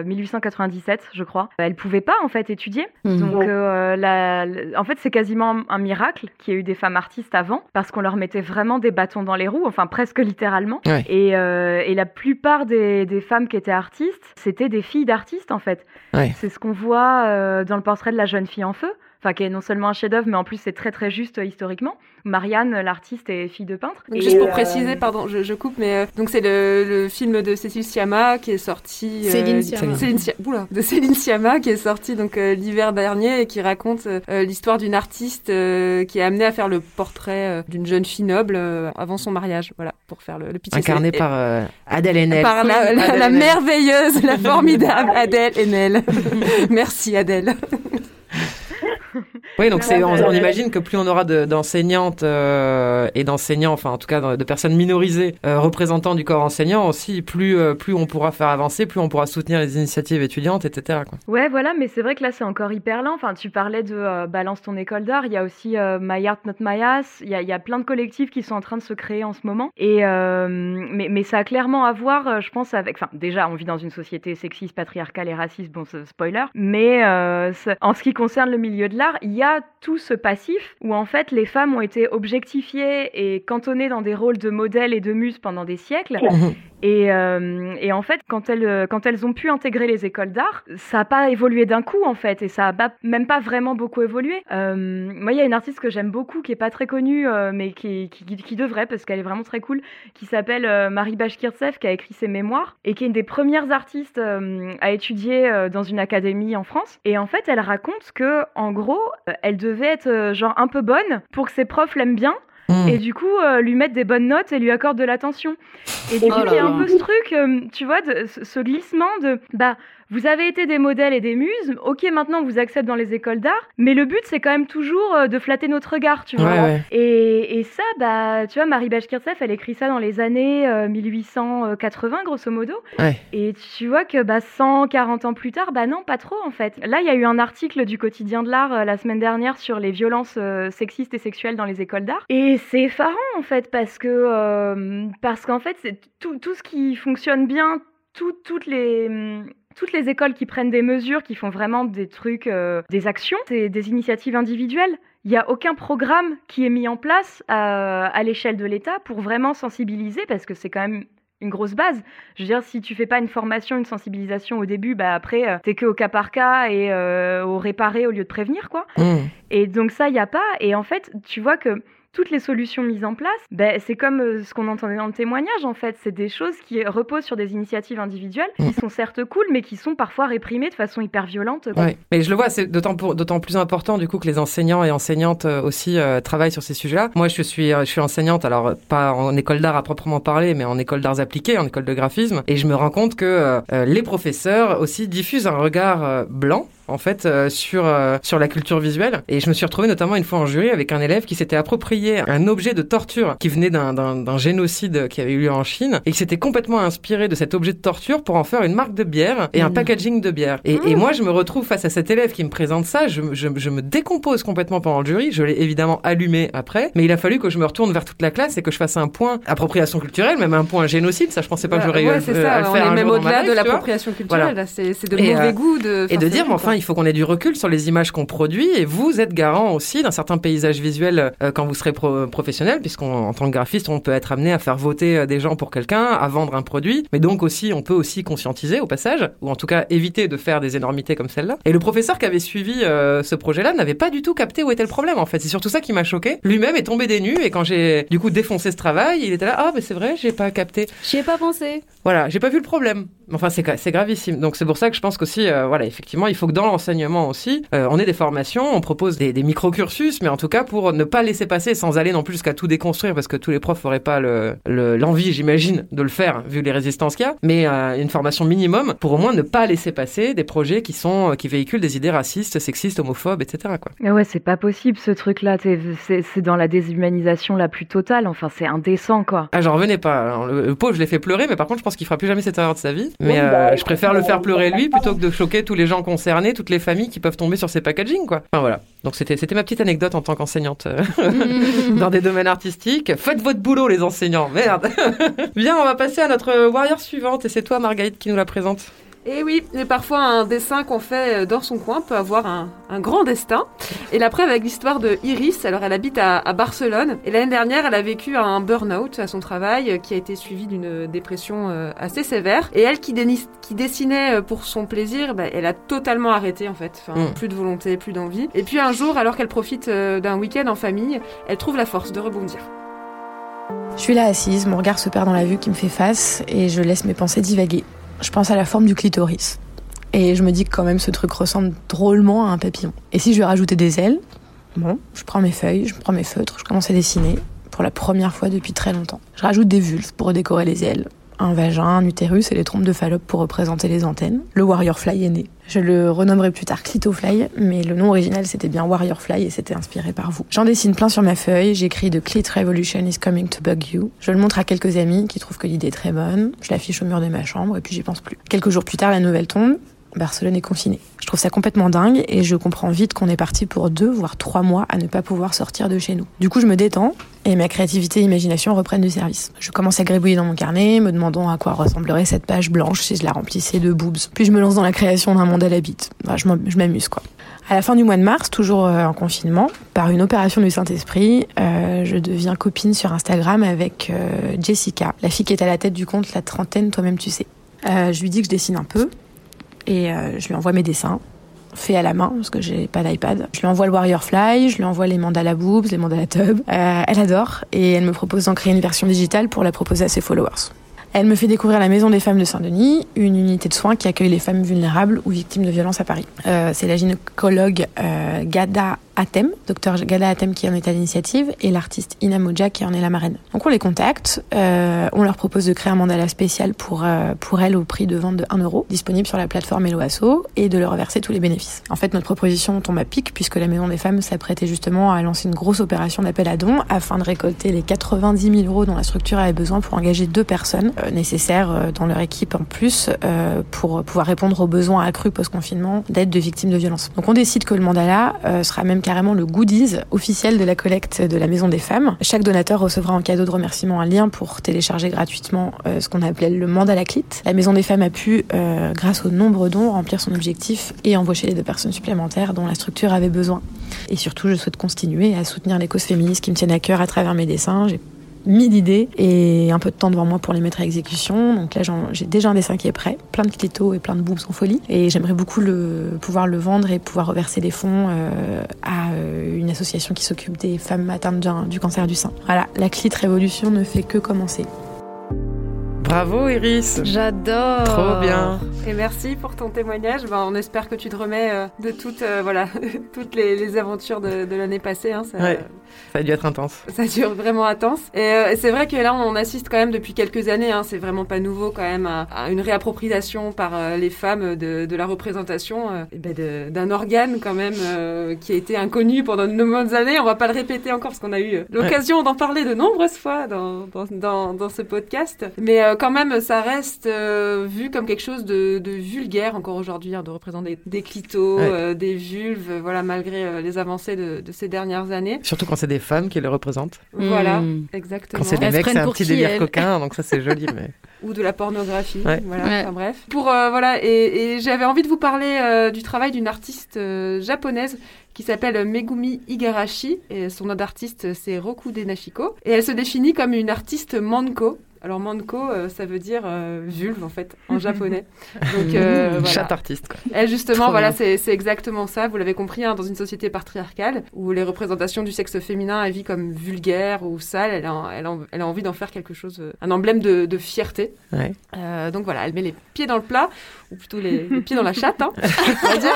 1897, je crois. Elles pouvaient pas en fait étudier. Mhm. Donc euh, la- la- en fait c'est quasiment un miracle qu'il y ait eu des femmes artistes avant parce qu'on leur mettait vraiment des bâtons dans les roues, enfin presque littéralement. Ouais. Et, euh, et la plupart des, des femmes qui étaient artistes, c'était des filles d'artistes en fait. Ouais. C'est ce qu'on voit euh, dans le portrait de la jeune fille en feu. Enfin, qui est non seulement un chef-d'œuvre, mais en plus c'est très très juste euh, historiquement. Marianne, l'artiste, est fille de peintre. Donc, Et, juste pour euh, préciser, pardon, je, je coupe, mais euh, donc c'est le, le film de Cécile Sciamma qui est sorti. euh, Céline Sciamma. Céline Scia- oula, de Céline Sciamma qui est sorti donc euh, l'hiver dernier et qui raconte euh, euh, l'histoire d'une artiste euh, qui est amenée à faire le portrait euh, d'une jeune fille noble euh, avant son mariage. Voilà, pour faire le, le pitch. Incarné Et- par euh, Adèle Haenel. par la, la- Adèle la Haenel. merveilleuse, la [laughs] formidable Adèle Haenel. [laughs] Merci Adèle. [laughs] Oui, donc c'est, on, on imagine que plus on aura de- d'enseignantes euh, et d'enseignants, enfin en tout cas de personnes minorisées euh, représentant du corps enseignant aussi, plus euh, plus on pourra faire avancer, plus on pourra soutenir les initiatives étudiantes, etc. Quoi. Ouais, voilà, mais c'est vrai que là, c'est encore hyper lent. Enfin, tu parlais de euh, Balance ton école d'art. Il y a aussi My Art Not My Ass. Il y a, il y a plein de collectifs qui sont en train de se créer en ce moment. Et mais, mais ça a clairement à voir, je pense, avec. Enfin, déjà, on vit dans une société sexiste, patriarcale et raciste. Bon, spoiler. Mais en ce qui concerne le milieu de l'art, il y a tout ce passif où en fait les femmes ont été objectifiées et cantonnées dans des rôles de modèles et de muses pendant des siècles. Et, euh, et en fait, quand elles, euh, quand elles ont pu intégrer les écoles d'art, ça n'a pas évolué d'un coup en fait, et ça a pas- même pas vraiment beaucoup évolué. Euh, moi, il y a une artiste que j'aime beaucoup, qui est pas très connue, euh, mais qui, qui, qui devrait parce qu'elle est vraiment très cool, qui s'appelle euh, Marie Bashkirtsev, qui a écrit ses mémoires et qui est une des premières artistes euh, à étudier euh, dans une académie en France. Et en fait, elle raconte que, en gros, euh, elle devait être euh, genre un peu bonne pour que ses profs l'aiment bien. Mmh. Et du coup, euh, lui mettre des bonnes notes et lui accorde de l'attention. Et du Oh coup, là il y a un peu ce truc, euh, tu vois, de, ce glissement de, bah, vous avez été des modèles et des muses, ok, maintenant on vous accepte dans les écoles d'art, mais le but c'est quand même toujours euh, de flatter notre regard, tu vois. Ouais, ouais. Et, et ça, bah, tu vois, Marie Bashkirtsev, elle écrit ça dans les années euh, 1880, grosso modo. Ouais. Et tu vois que bah, 140 ans plus tard, bah non, pas trop en fait. Là, il y a eu un article du quotidien de l'art euh, la semaine dernière sur les violences euh, sexistes et sexuelles dans les écoles d'art. Et c'est effarant en fait, parce que euh, parce qu'en fait, c'est tout, tout ce qui fonctionne bien, tout- toutes les hum, toutes les écoles qui prennent des mesures, qui font vraiment des trucs, euh, des actions, c'est des initiatives individuelles. Il n'y a aucun programme qui est mis en place à, à l'échelle de l'État pour vraiment sensibiliser, parce que c'est quand même une grosse base. Je veux dire, si tu fais pas une formation, une sensibilisation au début, bah après, euh, t'es que au cas par cas et euh, au réparer au lieu de prévenir, quoi. Mmh. Et donc ça, il n'y a pas. Et en fait, tu vois que toutes les solutions mises en place, ben, c'est comme euh, ce qu'on entendait dans le témoignage, en fait. C'est des choses qui reposent sur des initiatives individuelles, qui sont certes cool, mais qui sont parfois réprimées de façon hyper violente. quoi. Ouais. Mais je le vois, c'est d'autant plus important du coup que les enseignants et enseignantes euh, aussi euh, travaillent sur ces sujets-là. Moi, je suis euh, je suis enseignante, alors euh, pas en école d'art à proprement parler, mais en école d'arts appliqués, en école de graphisme, et je me rends compte que euh, euh, les professeurs aussi diffusent un regard euh, blanc en fait euh, sur euh, sur la culture visuelle. Et je me suis retrouvé notamment une fois en jury avec un élève qui s'était approprié un objet de torture qui venait d'un d'un génocide qui avait eu lieu en Chine et qui s'était complètement inspiré de cet objet de torture pour en faire une marque de bière et un packaging de bière. Et, et moi je me retrouve face à cet élève qui me présente ça. Je, me- je, je me décompose complètement pendant le jury. Je l'ai évidemment allumé après. Mais il a fallu que je me retourne vers toute la classe et que je fasse un point appropriation culturelle même un point génocide. Ça je pensais pas que j'aurais eu ouais, à- c'est euh, à ça, le on faire est même au-delà de l'appropriation culturelle, Voilà. là, c'est de mauvais euh, goût de Et de dire, mais enfin, il faut qu'on ait du recul sur les images qu'on produit et vous êtes garant aussi d'un certain paysage visuel euh, quand vous serez pro- professionnel, puisqu'en en tant que graphiste, on peut être amené à faire voter euh, des gens pour quelqu'un, à vendre un produit, mais donc aussi, on peut aussi conscientiser au passage, ou en tout cas éviter de faire des énormités comme celle-là. Et le professeur qui avait suivi euh, ce projet-là n'avait pas du tout capté où était le problème, en fait. C'est surtout ça qui m'a choqué. Lui-même est tombé des nues et quand j'ai du coup défoncé ce travail, il était là, ah, mais c'est vrai, j'ai pas capté. J'y ai pas pensé. Voilà, j'ai pas vu le problème. Enfin, c'est gra- c'est gravissime. Donc c'est pour ça que je pense qu'aussi, euh, voilà, effectivement, il faut que dans l'enseignement aussi, euh, on ait des formations, on propose des, des micro-cursus, mais en tout cas pour ne pas laisser passer sans aller non plus jusqu'à tout déconstruire, parce que tous les profs n'auraient pas le- le- l'envie, j'imagine, de le faire vu les résistances qu'il y a. Mais euh, une formation minimum pour au moins ne pas laisser passer des projets qui sont qui véhiculent des idées racistes, sexistes, homophobes, etc. Quoi. Mais ouais, c'est pas possible ce truc-là. C'est c'est dans la déshumanisation la plus totale. Enfin, c'est indécent, quoi. Ah, j'en revenais pas. Alors, le, le pauvre, je l'ai fait pleurer, mais par contre, je pense qu'il fera plus jamais cette erreur de sa vie. Mais euh, je préfère le faire pleurer lui plutôt que de choquer tous les gens concernés, toutes les familles qui peuvent tomber sur ces packaging, quoi. Enfin voilà. Donc c'était c'était ma petite anecdote en tant qu'enseignante euh, [laughs] dans des domaines artistiques. Faites votre boulot, les enseignants. Merde. [laughs] Bien, on va passer à notre warrior suivante, et c'est toi, Marguerite, qui nous la présente. Et oui, mais parfois un dessin qu'on fait euh, dans son coin peut avoir un, un grand destin. Et la preuve avec l'histoire de Iris, alors elle habite à, à Barcelone, et l'année dernière elle a vécu un burn-out à son travail euh, qui a été suivi d'une dépression euh, assez sévère. Et elle qui, dessinait pour son plaisir, bah, elle a totalement arrêté en fait, enfin, Mm. plus de volonté, plus d'envie. Et puis un jour, alors qu'elle profite d'un week-end en famille, elle trouve la force de rebondir. Je suis là assise, mon regard se perd dans la vue qui me fait face et je laisse mes pensées divaguer. Je pense à la forme du clitoris. Et je me dis que quand même ce truc ressemble drôlement à un papillon. Et si je lui rajoutais des ailes Bon, je prends mes feuilles, je prends mes feutres, je commence à dessiner pour la première fois depuis très longtemps. Je rajoute des vulves pour décorer les ailes, un vagin, un utérus et les trompes de Fallope pour représenter les antennes. Le Warrior Fly est né. Je le renommerai plus tard Clitofly, mais le nom original c'était bien Warrior Fly et c'était inspiré par vous. J'en dessine plein sur ma feuille, j'écris The Clit Revolution is coming to bug you. Je le montre à quelques amis qui trouvent que l'idée est très bonne. Je l'affiche au mur de ma chambre et puis j'y pense plus. Quelques jours plus tard, la nouvelle tombe. Barcelone est confinée. Je trouve ça complètement dingue et je comprends vite qu'on est parti pour deux voire trois mois à ne pas pouvoir sortir de chez nous. Du coup, je me détends et ma créativité et imagination reprennent du service. Je commence à gribouiller dans mon carnet, me demandant à quoi ressemblerait cette page blanche si je la remplissais de boobs. Puis je me lance dans la création d'un monde à la bite. Je m'am- je m'amuse quoi. À la fin du mois de mars, toujours euh, en confinement, par une opération du Saint-Esprit, euh, je deviens copine sur Instagram avec euh, Jessica, la fille qui est à la tête du compte La Trentaine, toi-même tu sais. Je lui dis que je dessine un peu et euh, je lui envoie mes dessins faits à la main parce que j'ai pas d'iPad. Je lui envoie le Warrior Fly, je lui envoie les mandala boobs, les mandala tub. Euh, elle adore et elle me propose d'en créer une version digitale pour la proposer à ses followers. Elle me fait découvrir la Maison des Femmes de Saint-Denis, une unité de soins qui accueille les femmes vulnérables ou victimes de violences à Paris. Euh, c'est la gynécologue Gada Atem, docteur Gada Atem qui en est à l'initiative, et l'artiste Ina Moja qui en est la marraine. Donc on les contacte, euh, on leur propose de créer un mandala spécial pour, euh, pour elles au prix de vente de 1 euro, disponible sur la plateforme Eloasso, et de leur verser tous les bénéfices. En fait, notre proposition tombe à pic puisque la Maison des Femmes s'apprêtait justement à lancer une grosse opération d'appel à dons afin de récolter les 90 000 euros dont la structure avait besoin pour engager deux personnes euh, nécessaires euh, dans leur équipe en plus euh, pour pouvoir répondre aux besoins accrus post-confinement d'aide de victimes de violences. Donc on décide que le mandala euh, sera même carrément le goodies officiel de la collecte de la Maison des Femmes. Chaque donateur recevra en cadeau de remerciement un lien pour télécharger gratuitement euh, ce qu'on appelait le mandala kit. La Maison des Femmes a pu, euh, grâce aux nombreux dons, remplir son objectif et embaucher les deux personnes supplémentaires dont la structure avait besoin. Et surtout, je souhaite continuer à soutenir les causes féministes qui me tiennent à cœur à travers mes dessins. Mille idées et un peu de temps devant moi pour les mettre à exécution. Donc là, j'ai déjà un dessin qui est prêt, plein de clitos et plein de boobs en folie. Et j'aimerais beaucoup le, pouvoir le vendre et pouvoir reverser des fonds euh, à euh, une association qui s'occupe des femmes atteintes du cancer du sein. Voilà, la clit révolution ne fait que commencer. Bravo Iris J'adore. Trop bien Et merci pour ton témoignage. Ben, on espère que tu te remets euh, de toutes, euh, voilà, [laughs] toutes les, les aventures de, de l'année passée. hein. ça, Ouais. Ça a dû être intense. ça dure vraiment intense. Et euh, c'est vrai que là, on assiste quand même depuis quelques années. Hein, c'est vraiment pas nouveau quand même à, à une réappropriation par les femmes de, de la représentation ben, d'un organe quand même qui a été inconnu pendant de nombreuses années. On va pas le répéter encore parce qu'on a eu l'occasion d'en parler de nombreuses fois dans, dans, dans, dans ce podcast. Mais quand même, ça reste vu comme quelque chose de, de vulgaire encore aujourd'hui, hein, de représenter des clitos, Ouais. euh, des vulves, euh, voilà, malgré euh, les avancées de, de ces dernières années. Surtout quand c'est des femmes qui le représentent. Voilà, Mm. exactement. Quand c'est des mecs, c'est un pour petit délire coquin, [laughs] donc ça c'est joli. Mais... ou de la pornographie. Ouais. Voilà, Ouais. enfin bref. Pour euh, voilà, et, et j'avais envie de vous parler euh, du travail d'une artiste euh, japonaise qui s'appelle Megumi Igarashi et son nom d'artiste c'est Roku Denashiko et elle se définit comme une artiste manko. Alors manko, euh, ça veut dire euh, vulve en fait en japonais. [laughs] Donc euh, voilà. Chat artiste quoi. Elle justement, Trop voilà, c'est c'est exactement ça. Vous l'avez compris, hein, dans une société patriarcale où les représentations du sexe féminin est vue comme vulgaire ou sale, elle a, elle a, elle a envie d'en faire quelque chose, un emblème de, de fierté. Ouais. Donc voilà, elle met les pieds dans le plat, ou plutôt les, les pieds dans la chatte. Hein, [laughs] on va dire.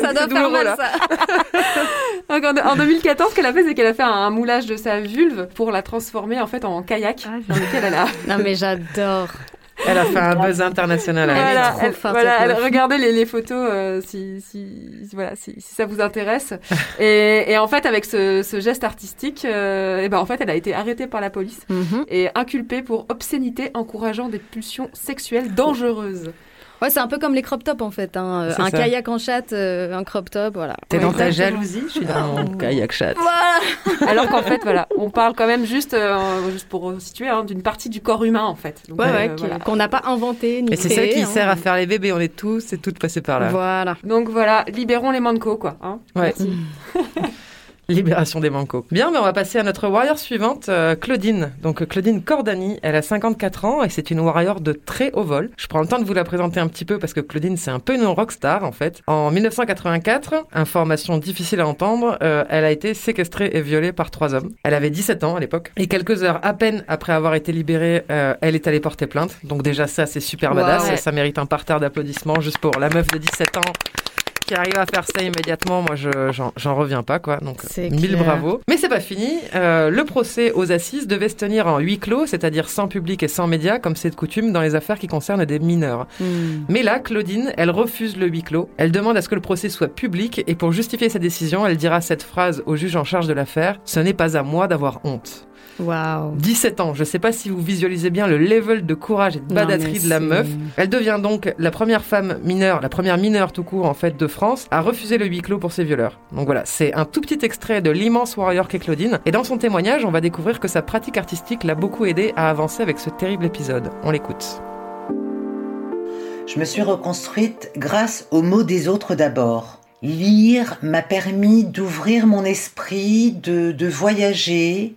Ça doit faire mal là. ça. Donc, en, en 2014, ce qu'elle a fait, c'est qu'elle a fait un, un moulage de sa vulve pour la transformer en fait en kayak, Ah, dans lequel elle a [laughs] Non mais j'adore. Elle a fait un buzz international. Elle est voilà, trop elle- forte, voilà, cette elle- meuf. regardez les, les photos euh, si, si, si- voilà, si, si ça vous intéresse. [laughs] et, et en fait, avec ce, ce geste artistique, euh, et ben, en fait, elle a été arrêtée par la police Mhm. et inculpée pour obscénité encourageant des pulsions sexuelles dangereuses. Ouais, c'est un peu comme les crop tops en fait. hein. C'est Un ça. kayak en chatte, euh, un crop top, voilà. T'es Ouais, dans ta jalousie, je suis [laughs] dans mon kayak chat. Voilà. [laughs] Alors qu'en fait, voilà, on parle quand même juste, euh, juste pour situer, hein, d'une partie du corps humain en fait. Donc, Ouais, euh, ouais, voilà. qu'on n'a pas inventé ni Et c'est ça qui hein. sert à faire les bébés, on est tous et toutes passés par là. Voilà. Donc voilà, libérons les mancos quoi. Hein. Ouais. [laughs] Libération des mancos. Bien, mais on va passer à notre warrior suivante, euh, Claudine. Donc Claudine Cordani, elle a 54 ans et c'est une warrior de très haut vol. Je prends le temps de vous la présenter un petit peu parce que Claudine, c'est un peu une rockstar en fait. En 1984, information difficile à entendre, euh, elle a été séquestrée et violée par trois hommes. Elle avait 17 ans à l'époque et quelques heures à peine après avoir été libérée, euh, elle est allée porter plainte. Donc déjà ça, c'est super Wow. badass. Ouais. Ça mérite un parterre d'applaudissements juste pour la meuf de 17 ans qui arrive à faire ça immédiatement, moi je j'en reviens pas quoi. Donc C'est mille clair. bravo. Mais c'est pas fini. Euh, le procès aux assises devait se tenir en huis clos, c'est-à-dire sans public et sans médias, comme c'est de coutume dans les affaires qui concernent des mineurs. Hmm. Mais là, Claudine, elle refuse le huis clos. Elle demande à ce que le procès soit public et pour justifier sa décision, elle dira cette phrase au juge en charge de l'affaire "Ce n'est pas à moi d'avoir honte." Waouh. 17 ans, je sais pas si vous visualisez bien le level de courage et de Non, badaterie de la meuf. Elle devient donc la première femme mineure, la première mineure tout court en fait de France à refuser le huis clos pour ses violeurs. Donc voilà, c'est un tout petit extrait de l'immense warrior qu'est Claudine. Et dans son témoignage, on va découvrir que sa pratique artistique l'a beaucoup aidé à avancer avec ce terrible épisode. On l'écoute. Je me suis reconstruite grâce aux mots des autres d'abord. Lire m'a permis d'ouvrir mon esprit, de, de voyager,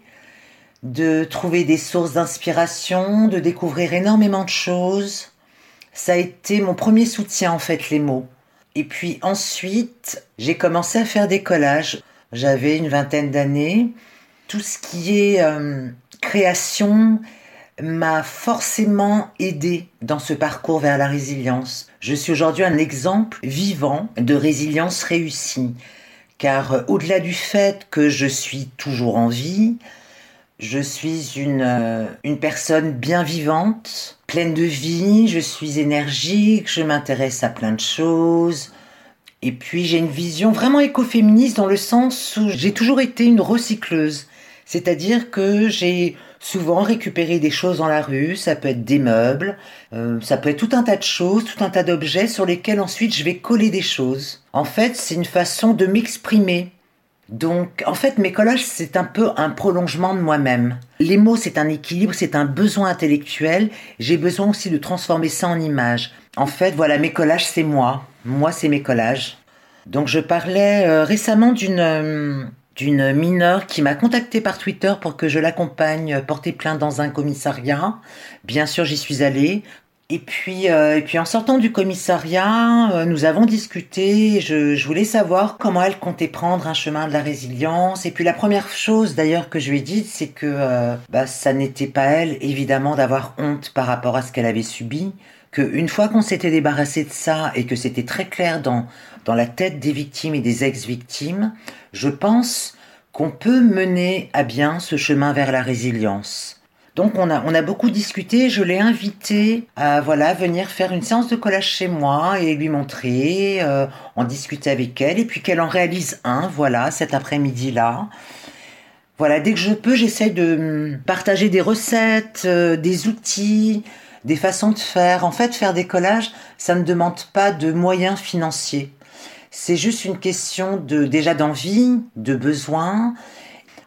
de trouver des sources d'inspiration, de découvrir énormément de choses. Ça a été mon premier soutien en fait, les mots. Et puis ensuite, j'ai commencé à faire des collages. J'avais une vingtaine d'années. Tout ce qui est euh, création, m'a forcément aidé dans ce parcours vers la résilience. Je suis aujourd'hui un exemple vivant de résilience réussie, car euh, au-delà du fait que je suis toujours en vie, je suis une, euh, une personne bien vivante, pleine de vie, je suis énergique, je m'intéresse à plein de choses. Et puis j'ai une vision vraiment écoféministe dans le sens où j'ai toujours été une recycleuse. C'est-à-dire que j'ai souvent récupéré des choses dans la rue, ça peut être des meubles, euh, ça peut être tout un tas de choses, tout un tas d'objets sur lesquels ensuite je vais coller des choses. En fait, c'est une façon de m'exprimer. Donc, en fait, mes collages, c'est un peu un prolongement de moi-même. Les mots, c'est un équilibre, c'est un besoin intellectuel. J'ai besoin aussi de transformer ça en images. En fait, voilà, mes collages, c'est moi. Moi, c'est mes collages. Donc, je parlais euh, récemment d'une euh, d'une mineure qui m'a contacté par Twitter pour que je l'accompagne porter plainte dans un commissariat. Bien sûr, j'y suis allée. Et puis, euh, et puis en sortant du commissariat, euh, nous avons discuté. Je, je voulais savoir comment elle comptait prendre un chemin de la résilience. Et puis la première chose d'ailleurs que je lui ai dite, c'est que euh, bah, ça n'était pas elle, évidemment, d'avoir honte par rapport à ce qu'elle avait subi. Que une fois qu'on s'était débarrassé de ça et que c'était très clair dans dans la tête des victimes et des ex-victimes, je pense qu'on peut mener à bien ce chemin vers la résilience. Donc on a, on a beaucoup discuté, je l'ai invité à voilà, venir faire une séance de collage chez moi et lui montrer, euh, en discuter avec elle, et puis qu'elle en réalise un, voilà, cet après-midi-là. Voilà, dès que je peux, j'essaie de hum, partager des recettes, euh, des outils, des façons de faire. En fait, faire des collages, ça ne demande pas de moyens financiers. C'est juste une question de déjà d'envie, de besoin.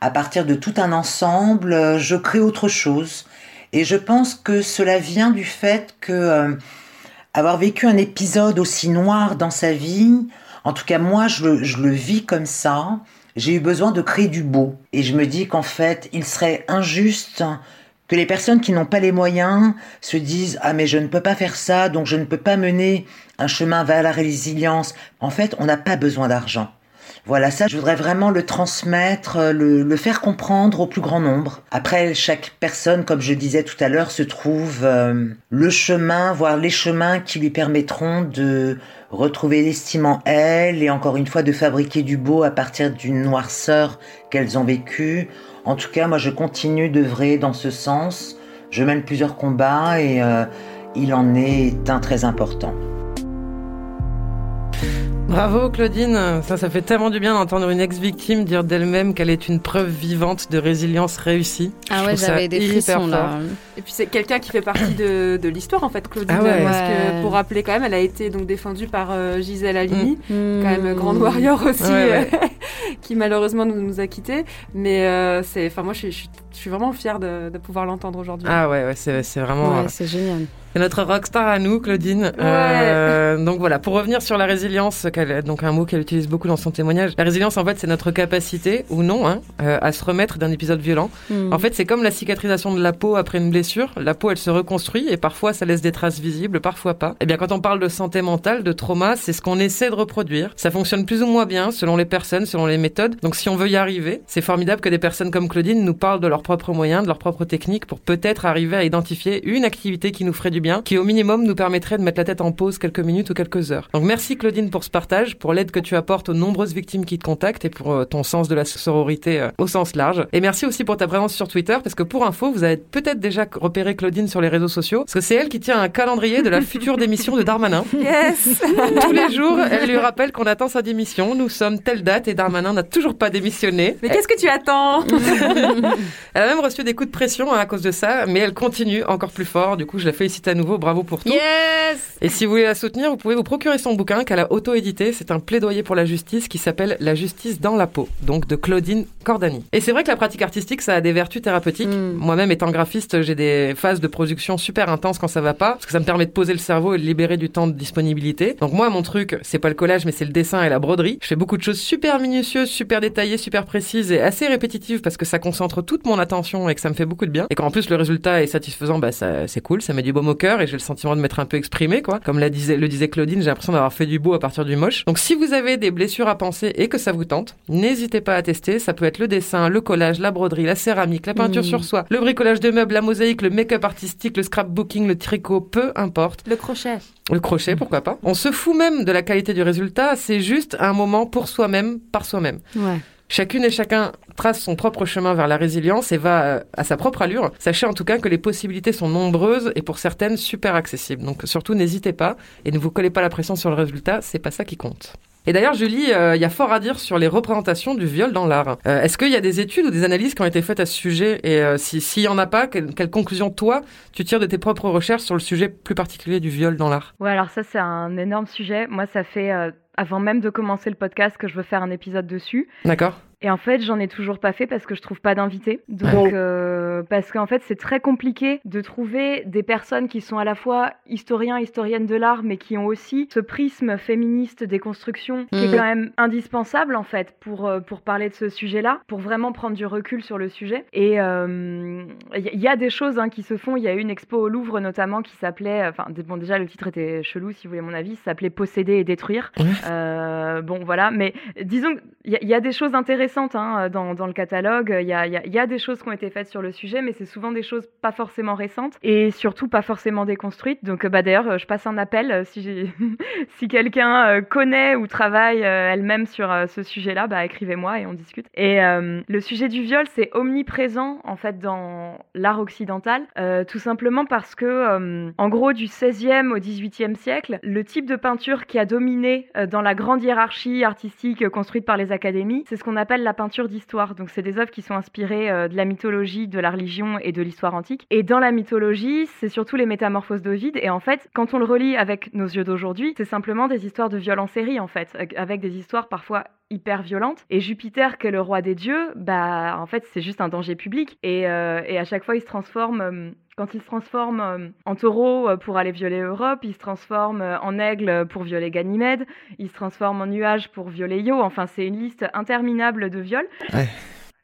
À partir de tout un ensemble, euh, je crée autre chose. Et je pense que cela vient du fait que euh, avoir vécu un épisode aussi noir dans sa vie, en tout cas moi je, je le vis comme ça, j'ai eu besoin de créer du beau. Et je me dis qu'en fait, il serait injuste que les personnes qui n'ont pas les moyens se disent ah mais je ne peux pas faire ça donc je ne peux pas mener un chemin vers la résilience. En fait, on n'a pas besoin d'argent. Voilà, ça, je voudrais vraiment le transmettre, euh, le, faire comprendre au plus grand nombre. Après, chaque personne, comme je disais tout à l'heure, se trouve euh, le chemin, voire les chemins qui lui permettront de retrouver l'estime en elle et encore une fois de fabriquer du beau à partir d'une noirceur qu'elles ont vécue. En tout cas, moi, je continue d'œuvrer dans ce sens. Je mène plusieurs combats et euh, il en est un très important. Bravo Claudine, ça ça fait tellement du bien d'entendre une ex-victime dire d'elle-même qu'elle est une preuve vivante de résilience réussie. Ah ouais, j'avais des frissons là. Et puis c'est quelqu'un qui fait partie de, de l'histoire en fait, Claudine, Ah ouais. parce que pour rappeler quand même, elle a été donc défendue par euh, Gisèle Halimi, Mmh. quand même grande warrior aussi, Ouais, ouais. euh, [laughs] qui malheureusement nous, nous a quittés. Mais euh, c'est, enfin moi je suis, je suis, je suis vraiment fière de, de pouvoir l'entendre aujourd'hui. Ah ouais, ouais c'est c'est vraiment... Ouais, c'est génial. C'est notre rockstar à nous, Claudine. Euh, donc voilà, pour revenir sur la résilience, donc un mot qu'elle utilise beaucoup dans son témoignage. La résilience, en fait, c'est notre capacité, ou non, hein, euh, à se remettre d'un épisode violent. Mmh. En fait, c'est comme la cicatrisation de la peau après une blessure. La peau, elle se reconstruit et parfois, ça laisse des traces visibles, parfois pas. Et bien, quand on parle de santé mentale, de trauma, c'est ce qu'on essaie de reproduire. Ça fonctionne plus ou moins bien selon les personnes, selon les méthodes. Donc, si on veut y arriver, c'est formidable que des personnes comme Claudine nous parlent de leurs propres moyens, de leurs propres techniques pour peut-être arriver à identifier une activité qui nous ferait du bien, qui au minimum nous permettrait de mettre la tête en pause quelques minutes ou quelques heures. Donc, merci Claudine pour ce partage, pour l'aide que tu apportes aux nombreuses victimes qui te contactent et pour euh, ton sens de la sororité euh, au sens large. Et merci aussi pour ta présence sur Twitter, parce que pour info, vous avez peut-être déjà repéré Claudine sur les réseaux sociaux, parce que c'est elle qui tient un calendrier de la future [laughs] démission de Darmanin. Yes [laughs] Tous les jours, elle lui rappelle qu'on attend sa démission. Nous sommes telle date et Darmanin n'a toujours pas démissionné. Mais qu'est-ce que tu attends? [laughs] Elle a même reçu des coups de pression hein, à cause de ça, mais elle continue encore plus fort. Du coup, je la félicite à nouveau. Bravo pour tout. Yes Et si vous voulez la soutenir, vous pouvez vous procurer son bouquin qu'elle a auto-édité. C'est un plaidoyer pour la justice qui s'appelle La justice dans la peau, donc de Claudine Cordani. Et c'est vrai que la pratique artistique, ça a des vertus thérapeutiques. Mm. Moi-même, étant graphiste, j'ai des phases de production super intenses quand ça va pas, parce que ça me permet de poser le cerveau et de libérer du temps de disponibilité. Donc moi, mon truc, c'est pas le collage, mais c'est le dessin et la broderie. Je fais beaucoup de choses super minutieuses, super détaillées, super précises et assez répétitives parce que ça concentre toute mon attention et que ça me fait beaucoup de bien. Et quand en plus le résultat est satisfaisant, bah ça, c'est cool, ça met du baume au cœur et j'ai le sentiment de m'être un peu exprimé, quoi. Comme la disait, le disait Claudine, j'ai l'impression d'avoir fait du beau à partir du moche. Donc si vous avez des blessures à penser et que ça vous tente, n'hésitez pas à tester. Ça peut être le dessin, le collage, la broderie, la céramique, la peinture Mm. sur soie, le bricolage de meubles, la mosaïque, le make-up artistique, le scrapbooking, le tricot, peu importe. Le crochet. Le crochet, pourquoi pas. On se fout même de la qualité du résultat, c'est juste un moment pour soi-même, par soi-même. Ouais. Chacune et chacun trace son propre chemin vers la résilience et va euh, à sa propre allure. Sachez en tout cas que les possibilités sont nombreuses et pour certaines super accessibles. Donc surtout n'hésitez pas et ne vous collez pas la pression sur le résultat, c'est pas ça qui compte. Et d'ailleurs, Julie, euh, il y a fort à dire sur les représentations du viol dans l'art. Euh, Est-ce qu'il y a des études ou des analyses qui ont été faites à ce sujet Et euh, si- s'il y en a pas, quelle, quelle conclusion toi tu tires de tes propres recherches sur le sujet plus particulier du viol dans l'art? Ouais, alors ça, c'est un énorme sujet. Moi, ça fait, euh, avant même de commencer le podcast, que je veux faire un épisode dessus. D'accord Et en fait, j'en ai toujours pas fait parce que je trouve pas d'invités. Donc, euh, parce qu'en fait, c'est très compliqué de trouver des personnes qui sont à la fois historiens, historiennes de l'art, mais qui ont aussi ce prisme féministe des constructions qui est Mhm. quand même indispensable en fait pour euh, pour parler de ce sujet-là, pour vraiment prendre du recul sur le sujet. Et euh, il y, il y a des choses hein, qui se font. Il y a eu une expo au Louvre notamment qui s'appelait, enfin bon déjà le titre était chelou si vous voulez mon avis, s'appelait Posséder et détruire. Euh, bon voilà, mais disons y, il y a des choses intéressantes hein, dans, dans le catalogue. Il y a, y y a des choses qui ont été faites sur le sujet, mais c'est souvent des choses pas forcément récentes et surtout pas forcément déconstruites. Donc euh, bah d'ailleurs, euh, je passe un appel euh, si [laughs] si quelqu'un connaît ou travaille elle-même sur ce sujet-là, bah écrivez-moi et on discute. Et le sujet du viol, c'est omniprésent en fait dans l'art occidental, tout simplement parce que en gros du 16e au 18e siècle, le type de peinture qui a dominé dans la grande hiérarchie artistique construite par les académies, c'est ce qu'on appelle la peinture d'histoire. Donc c'est des œuvres qui sont inspirées euh, de la mythologie, de la religion et de l'histoire antique. Et dans la mythologie, c'est surtout les métamorphoses d'Ovide. Et en fait, quand on le relit avec nos yeux d'aujourd'hui, c'est simplement des histoires de viol en série, en fait, avec des histoires parfois hyper violentes. Et Jupiter, qui est le roi des dieux, bah en fait c'est juste un danger public. Et, euh, et à chaque fois il se transforme. Quand il se transforme euh, en taureau euh, pour aller violer Europe, il se transforme euh, en aigle pour violer Ganymède, il se transforme en nuage pour violer Io. Enfin, c'est une liste interminable de viols.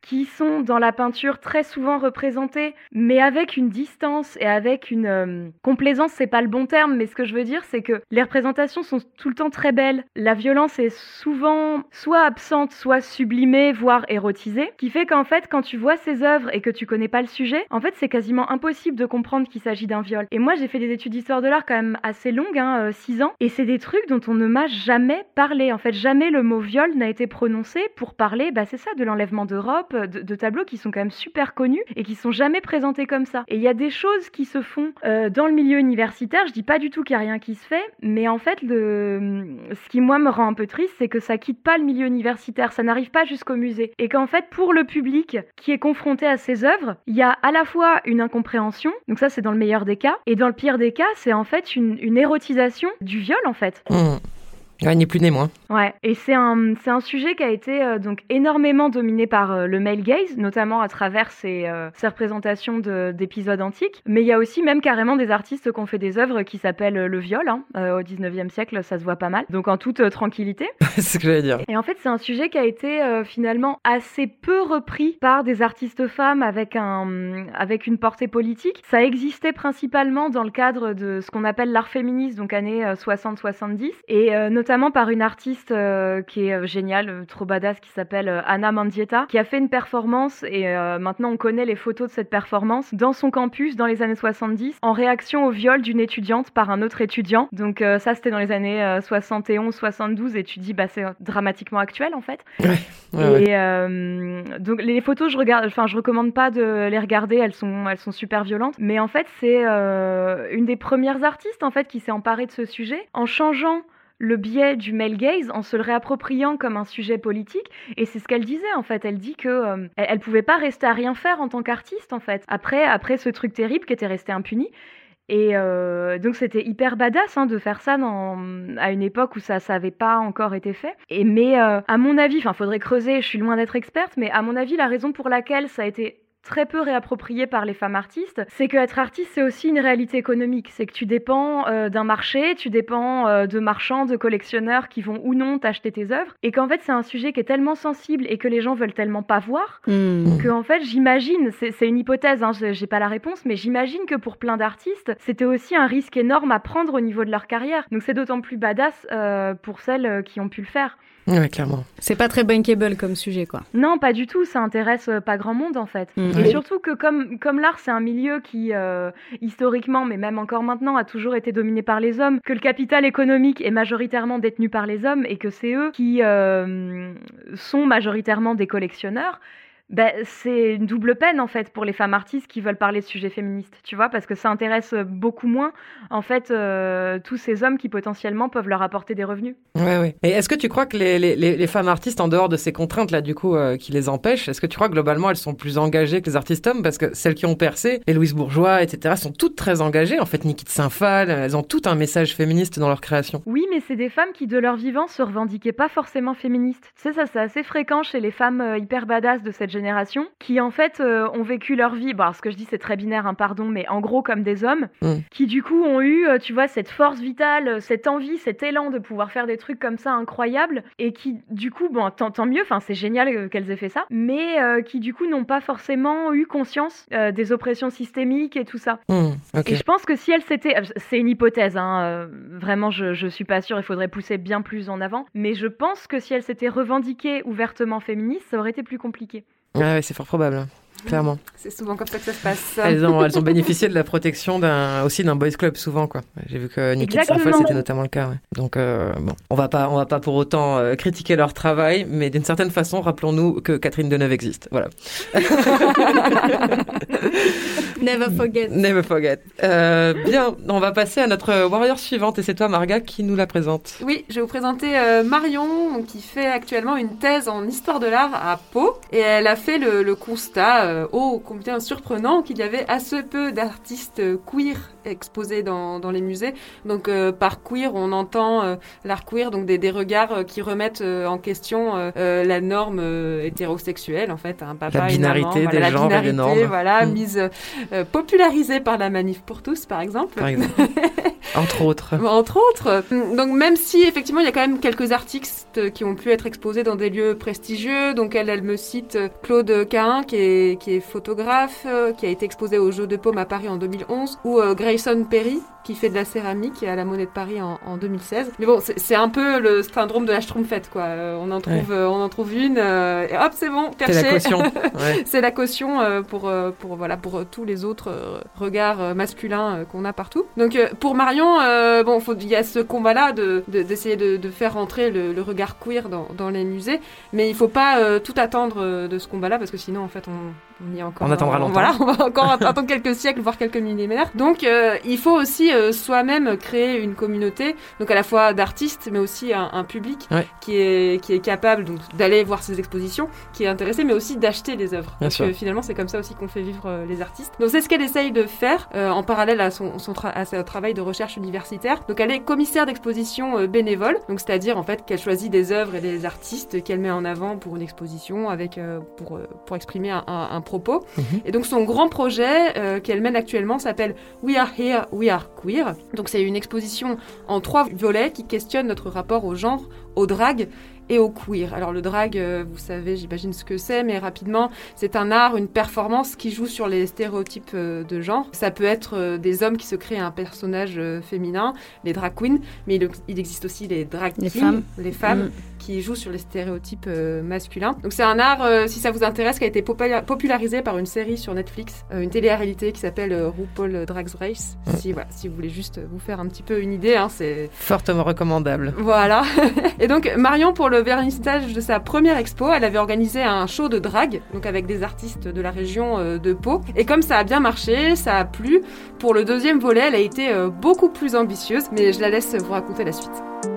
Qui sont dans la peinture très souvent représentés, mais avec une distance et avec une euh, complaisance, c'est pas le bon terme, mais ce que je veux dire, c'est que les représentations sont tout le temps très belles. La violence est souvent soit absente, soit sublimée, voire érotisée, qui fait qu'en fait, quand tu vois ces œuvres et que tu connais pas le sujet, en fait, c'est quasiment impossible de comprendre qu'il s'agit d'un viol. Et moi, j'ai fait des études d'histoire de l'art quand même assez longues, hein, 6 ans, et c'est des trucs dont on ne m'a jamais parlé. En fait, jamais le mot viol n'a été prononcé pour parler, bah c'est ça, de l'enlèvement d'Europe, de, tableaux qui sont quand même super connus et qui sont jamais présentés comme ça. Et il y a des choses qui se font euh, dans le milieu universitaire. Je dis pas du tout qu'il y a rien qui se fait, mais en fait, ce qui moi me rend un peu triste, c'est que ça quitte pas le milieu universitaire, ça n'arrive pas jusqu'au musée, et qu'en fait, pour le public qui est confronté à ces œuvres, il y a à la fois une incompréhension, donc ça c'est dans le meilleur des cas, et dans le pire des cas, c'est en fait une, une érotisation du viol en fait. Mmh. Ouais, ni plus ni moins. Ouais, et c'est un, c'est un sujet qui a été euh, donc énormément dominé par euh, le male gaze, notamment à travers ses, euh, ses représentations de- d'épisodes antiques. Mais il y a aussi même carrément des artistes qui ont fait des œuvres qui s'appellent le viol. hein. Au 19e siècle, ça se voit pas mal. Donc en toute tranquillité. [laughs] c'est ce que j'allais dire. Et en fait, c'est un sujet qui a été finalement assez peu repris par des artistes femmes avec, un, avec une portée politique. Ça existait principalement dans le cadre de ce qu'on appelle l'art féministe, donc années euh, 60-70, et euh, notamment par une artiste euh, qui est euh, géniale, euh, trop badass, qui s'appelle Anna Mandietta, qui a fait une performance, et euh, maintenant on connaît les photos de cette performance, dans son campus dans les années 70, en réaction au viol d'une étudiante par un autre étudiant. Donc euh, ça, c'était dans les années 71-72, et tu dis, bah c'est dramatiquement actuel en fait. Ouais, ouais. Et donc les photos, je regarde, enfin je recommande pas de les regarder, elles sont, elles sont super violentes. Mais en fait, c'est une des premières artistes en fait qui s'est emparée de ce sujet en changeant le biais du male gaze en se le réappropriant comme un sujet politique. Et c'est ce qu'elle disait en fait. Elle dit que euh, elle, pouvait pas rester à rien faire en tant qu'artiste en fait après après ce truc terrible qui était resté impuni. Et euh, donc c'était hyper badass hein, de faire ça à une époque où ça ça avait pas encore été fait. Et mais euh, à mon avis, enfin faudrait creuser, je suis loin d'être experte, mais à mon avis la raison pour laquelle ça a été très peu réapproprié par les femmes artistes, c'est que être artiste c'est aussi une réalité économique, c'est que tu dépends euh, d'un marché, tu dépends euh, de marchands, de collectionneurs qui vont ou non t'acheter tes œuvres, et qu'en fait c'est un sujet qui est tellement sensible et que les gens veulent tellement pas voir Hmm. que en fait j'imagine, c'est une hypothèse, hein, j'ai pas la réponse, mais j'imagine que pour plein d'artistes, c'était aussi un risque énorme à prendre au niveau de leur carrière. Donc c'est d'autant plus badass euh, pour celles qui ont pu le faire. Ouais, clairement. C'est pas très bankable comme sujet, quoi. Non, pas du tout, ça intéresse euh, pas grand monde en fait. Mm. Et surtout que comme, comme l'art, c'est un milieu qui, euh, historiquement, mais même encore maintenant, a toujours été dominé par les hommes, que le capital économique est majoritairement détenu par les hommes et que c'est eux qui euh, sont majoritairement des collectionneurs. Ben, c'est une double peine en fait pour les femmes artistes qui veulent parler de sujets féministes, tu vois, parce que ça intéresse beaucoup moins en fait euh, tous ces hommes qui potentiellement peuvent leur apporter des revenus. Ouais, ouais. Et est-ce que tu crois que les, les, femmes artistes, en dehors de ces contraintes-là, du coup, euh, qui les empêchent, est-ce que tu crois que globalement elles sont plus engagées que les artistes hommes? Parce que celles qui ont percé, les Louise Bourgeois, etc., sont toutes très engagées. En fait, Niki de Saint-Phal, elles ont tout un message féministe dans leur création. Oui, mais c'est des femmes qui, de leur vivant, se revendiquaient pas forcément féministes. Tu sais, ça, c'est assez fréquent chez les femmes euh, hyper badass de cette génération, qui, en fait, euh, ont vécu leur vie. Bon, alors, ce que je dis, c'est très binaire, hein, pardon, mais en gros, comme des hommes, Mm. qui, du coup, ont eu, euh, tu vois, cette force vitale, euh, cette envie, cet élan de pouvoir faire des trucs comme ça incroyables, et qui, du coup, bon, tant, tant mieux, enfin, c'est génial qu'elles aient fait ça, mais euh, qui, du coup, n'ont pas forcément eu conscience euh, des oppressions systémiques et tout ça. Ok. Et je pense que si elle s'était, c'est une hypothèse, hein, vraiment, je, je suis pas sûre, il faudrait pousser bien plus en avant, mais je pense que si elle s'était revendiquée ouvertement féministe, ça aurait été plus compliqué. Ouais, c'est fort probable, hein, clairement. C'est souvent comme ça que ça se passe. Elles ont, elles ont [laughs] bénéficié de la protection d'un, aussi d'un boys club souvent, quoi. J'ai vu que Saint-Phal, Exactement. c'était notamment le cas. Ouais. Donc, euh, bon, on va pas, on va pas pour autant euh, critiquer leur travail, mais d'une certaine façon, rappelons-nous que Catherine Deneuve existe. Voilà. [laughs] Never forget. Never forget. Euh, bien, on va passer à notre warrior suivante, et c'est toi, Marga, qui nous la présente. Oui, je vais vous présenter euh, Marion, qui fait actuellement une thèse en histoire de l'art à Pau. Et elle a fait le, le constat, euh, oh combien surprenant, qu'il y avait assez peu d'artistes queer exposés dans, dans les musées. Donc euh, par queer, on entend euh, l'art queer, donc des, des regards qui remettent en question la norme hétérosexuelle, en fait. Papa, La maman, binarité voilà, des la et des binarité, normes. Voilà, Mm. mise popularisée par la manif pour tous, par exemple. Par exemple. [laughs] Entre autres. Entre autres. Donc même si effectivement il y a quand même quelques artistes qui ont pu être exposés dans des lieux prestigieux. Donc elle, elle me cite Claude Cahin qui est, qui est photographe, euh, qui a été exposé au Jeu de Paume à Paris en 2011, ou euh, Grayson Perry qui fait de la céramique à la Monnaie de Paris en, en 2016. Mais bon, c'est c'est un peu le syndrome de la Schtroumpfette quoi. Euh, on en trouve, on en trouve une et hop c'est bon, C'est perché. la caution. [laughs] Ouais. C'est la caution pour, pour, voilà, pour tous les autres regards masculins qu'on a partout. Donc pour Marion, Marion, bon, il y a ce combat-là d'essayer de, de, faire rentrer le, regard queer dans, les musées, mais il faut pas tout attendre de ce combat-là parce que sinon, en fait, on, on y encore. On attendra longtemps. Voilà, on va [laughs] encore attendre quelques siècles, voire quelques millénaires. Donc, euh, il faut aussi euh, soi-même créer une communauté, donc à la fois d'artistes, mais aussi un, public qui est qui est capable donc d'aller voir ces expositions, qui est intéressé, mais aussi d'acheter des œuvres. Parce que finalement, c'est comme ça aussi qu'on fait vivre euh, les artistes. Donc, c'est ce qu'elle essaye de faire en parallèle à son, son à son travail de recherche universitaire. Donc, elle est commissaire d'exposition bénévole, donc c'est-à-dire en fait qu'elle choisit des œuvres et des artistes qu'elle met en avant pour une exposition avec pour pour exprimer un, un propos. Mhm. Et donc son grand projet euh, qu'elle mène actuellement s'appelle We Are Here, We Are Queer. Donc c'est une exposition en trois volets qui questionne notre rapport au genre, au drag et au queer. Alors le drag, euh, vous savez, j'imagine ce que c'est, mais rapidement, c'est un art, une performance qui joue sur les stéréotypes euh, de genre. Ça peut être des hommes qui se créent un personnage féminin, les drag queens, mais il, existe aussi les drag les femmes, les femmes mm. Qui jouent sur les stéréotypes masculins. Donc c'est un art, si ça vous intéresse, qui a été popularisé par une série sur Netflix, une télé-réalité qui s'appelle RuPaul Drag Race. Mm. Si, voilà, si vous voulez juste vous faire un petit peu une idée, hein, c'est fortement recommandable. Voilà. [laughs] et donc Marion pour le vernissage de sa première expo, elle avait organisé un show de drague, donc avec des artistes de la région euh, de Pau. Et comme ça a bien marché, ça a plu, pour le deuxième volet, elle a été euh, beaucoup plus ambitieuse, mais je la laisse vous raconter la suite.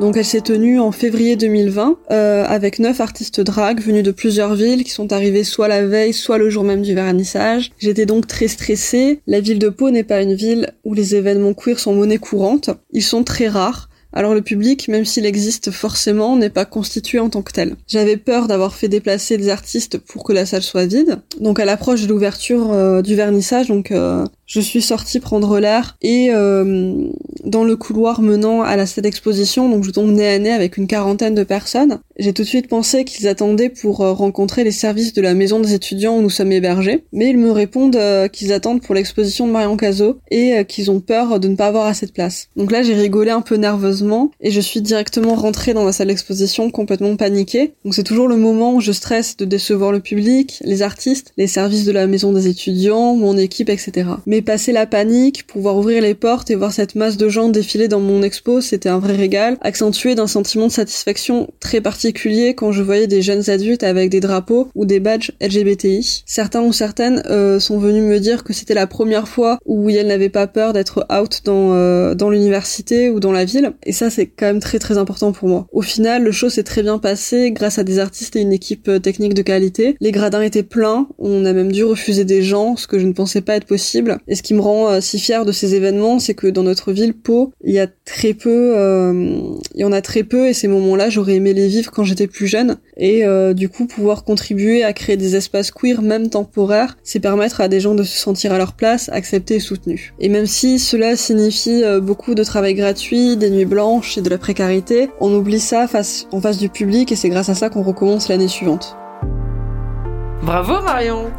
Donc elle s'est tenue en février 2020 euh, avec neuf artistes drag venus de plusieurs villes qui sont arrivés soit la veille, soit le jour même du vernissage. J'étais donc très stressée. La ville de Pau n'est pas une ville où les événements queer sont monnaie courante. Ils sont très rares. Alors le public, même s'il existe forcément, n'est pas constitué en tant que tel. J'avais peur d'avoir fait déplacer des artistes pour que la salle soit vide. Donc à l'approche de l'ouverture euh, du vernissage, donc euh, je suis sortie prendre l'air et euh, dans le couloir menant à la salle d'exposition, donc je tombe nez à nez avec une quarantaine de personnes. J'ai tout de suite pensé qu'ils attendaient pour euh, rencontrer les services de la maison des étudiants où nous sommes hébergés, mais ils me répondent euh, qu'ils attendent pour l'exposition de Marion Cazot et qu'ils ont peur de ne pas avoir assez de place. Donc là j'ai rigolé un peu nerveusement et je suis directement rentrée dans la salle d'exposition complètement paniquée. Donc c'est toujours le moment où je stresse de décevoir le public, les artistes, les services de la maison des étudiants, mon équipe, etc. passer la panique, pouvoir ouvrir les portes et voir cette masse de gens défiler dans mon expo, c'était un vrai régal, accentué d'un sentiment de satisfaction très particulier quand je voyais des jeunes adultes avec des drapeaux ou des badges LGBTI. Certains ou certaines euh, sont venus me dire que c'était la première fois où elles n'avaient pas peur d'être out dans, euh, dans l'université ou dans la ville, et ça c'est quand même très très important pour moi. Au final, le show s'est très bien passé grâce à des artistes et une équipe euh, technique de qualité. Les gradins étaient pleins, on a même dû refuser des gens, ce que je ne pensais pas être possible. Et ce qui me rend euh, si fière de ces événements, c'est que dans notre ville, Pau, il y a très peu, euh, il y en a très peu, et ces moments-là, j'aurais aimé les vivre quand j'étais plus jeune. Et euh, du coup, pouvoir contribuer à créer des espaces queer, même temporaires, c'est permettre à des gens de se sentir à leur place, acceptés et soutenus. Et même si cela signifie beaucoup de travail gratuit, des nuits blanches et de la précarité, on oublie ça face, en face du public, et c'est grâce à ça qu'on recommence l'année suivante. Bravo Marion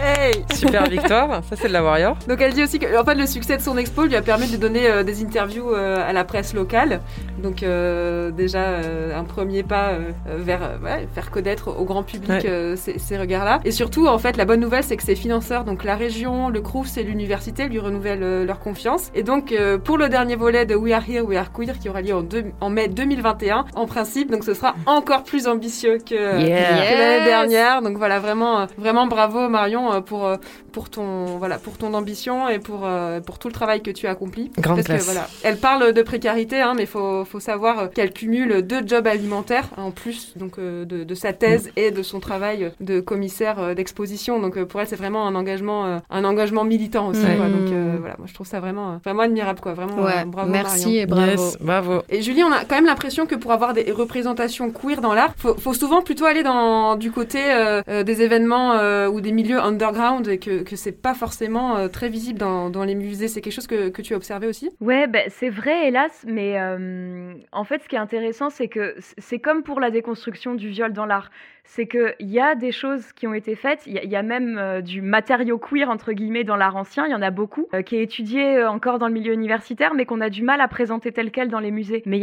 Ouais Super victoire, ça c'est de la Warrior. Donc elle dit aussi que en fait, le succès de son expo lui a permis de donner euh, des interviews euh, à la presse locale. Donc euh, déjà un premier pas vers faire connaître au grand public ces, regards-là. Et surtout en fait la bonne nouvelle c'est que ses financeurs, donc la région, le CRUFS et l'université lui renouvellent leur confiance. Et donc pour le dernier volet de We Are Here, We Are Queer qui aura lieu en, en mai 2021, en principe donc ce sera encore plus ambitieux que, l'année dernière. Donc voilà vraiment vraiment bravo Marion euh, pour, euh, pour, ton, voilà, pour ton ambition et pour, euh, pour tout le travail que tu as accompli. Grande Parce que, voilà, elle parle de précarité, hein, mais il faut, faut savoir qu'elle cumule deux jobs alimentaires en plus donc, de, de sa thèse et de son travail de commissaire d'exposition. Donc pour elle, c'est vraiment un engagement, un engagement militant aussi. Quoi. Donc voilà, moi je trouve ça vraiment, vraiment admirable. Quoi. Vraiment, bravo. Merci et bravo. bravo. Et Julie, on a quand même l'impression que pour avoir des représentations queer dans l'art, faut, faut souvent plutôt aller dans, du côté des événements ou des milieux underground et que, que c'est pas forcément euh, très visible dans, dans, les musées. C'est quelque chose que, que tu as observé aussi? Ouais, ben, c'est vrai, hélas, mais euh, en fait, ce qui est intéressant, c'est que c'est comme pour la déconstruction du viol dans l'art c'est qu'il y a des choses qui ont été faites. Il y, a même euh, du matériau queer, entre guillemets, dans l'art ancien. Il y en a beaucoup, euh, qui est étudié euh, encore dans le milieu universitaire, mais qu'on a du mal à présenter tel quel dans les musées. Mais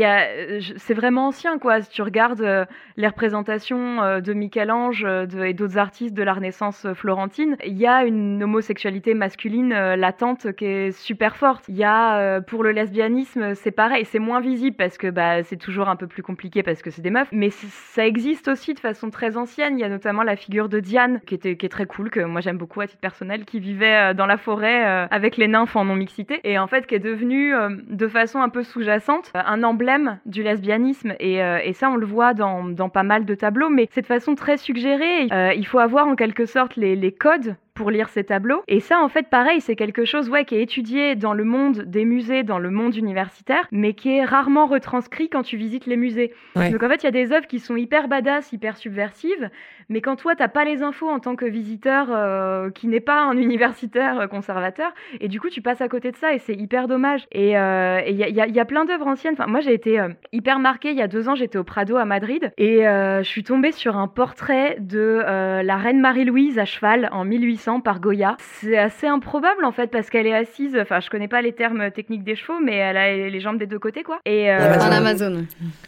c'est vraiment ancien, quoi. Si tu regardes les représentations de Michel-Ange et d'autres artistes de la Renaissance florentine, il y a une homosexualité masculine latente qui est super forte. Il y a pour le lesbianisme, c'est pareil, c'est moins visible parce que bah, c'est toujours un peu plus compliqué parce que c'est des meufs, mais ça existe aussi de façon très ancienne. Il y a notamment la figure de Diane qui était qui est très cool, que moi j'aime beaucoup à titre personnel, qui vivait dans la forêt avec les nymphes en non mixité et en fait qui est devenue de façon un peu sous-jacente un emblème du lesbianisme et, et ça on le voit dans, dans pas mal de tableaux, mais c'est de façon très suggérée. il faut avoir en quelque sorte les, les codes pour lire ces tableaux. Et ça, en fait, pareil, c'est quelque chose ouais, qui est étudié dans le monde des musées, dans le monde universitaire, mais qui est rarement retranscrit quand tu visites les musées. Donc en fait, il y a des œuvres qui sont hyper badass, hyper subversives, mais quand toi, t'as pas les infos en tant que visiteur euh, qui n'est pas un [laughs] universitaire euh, conservateur, et du coup, tu passes à côté de ça, et c'est hyper dommage. Et il euh, y, a, y, a, plein d'œuvres anciennes. Enfin, moi, j'ai été hyper marquée. Il y a deux ans, j'étais au Prado à Madrid, et je suis tombée sur un portrait de la reine Marie-Louise à cheval en 1800 par Goya. C'est assez improbable en fait parce qu'elle est assise, enfin je connais pas les termes techniques des chevaux, mais elle a les jambes des deux côtés quoi. Et euh, en Amazon.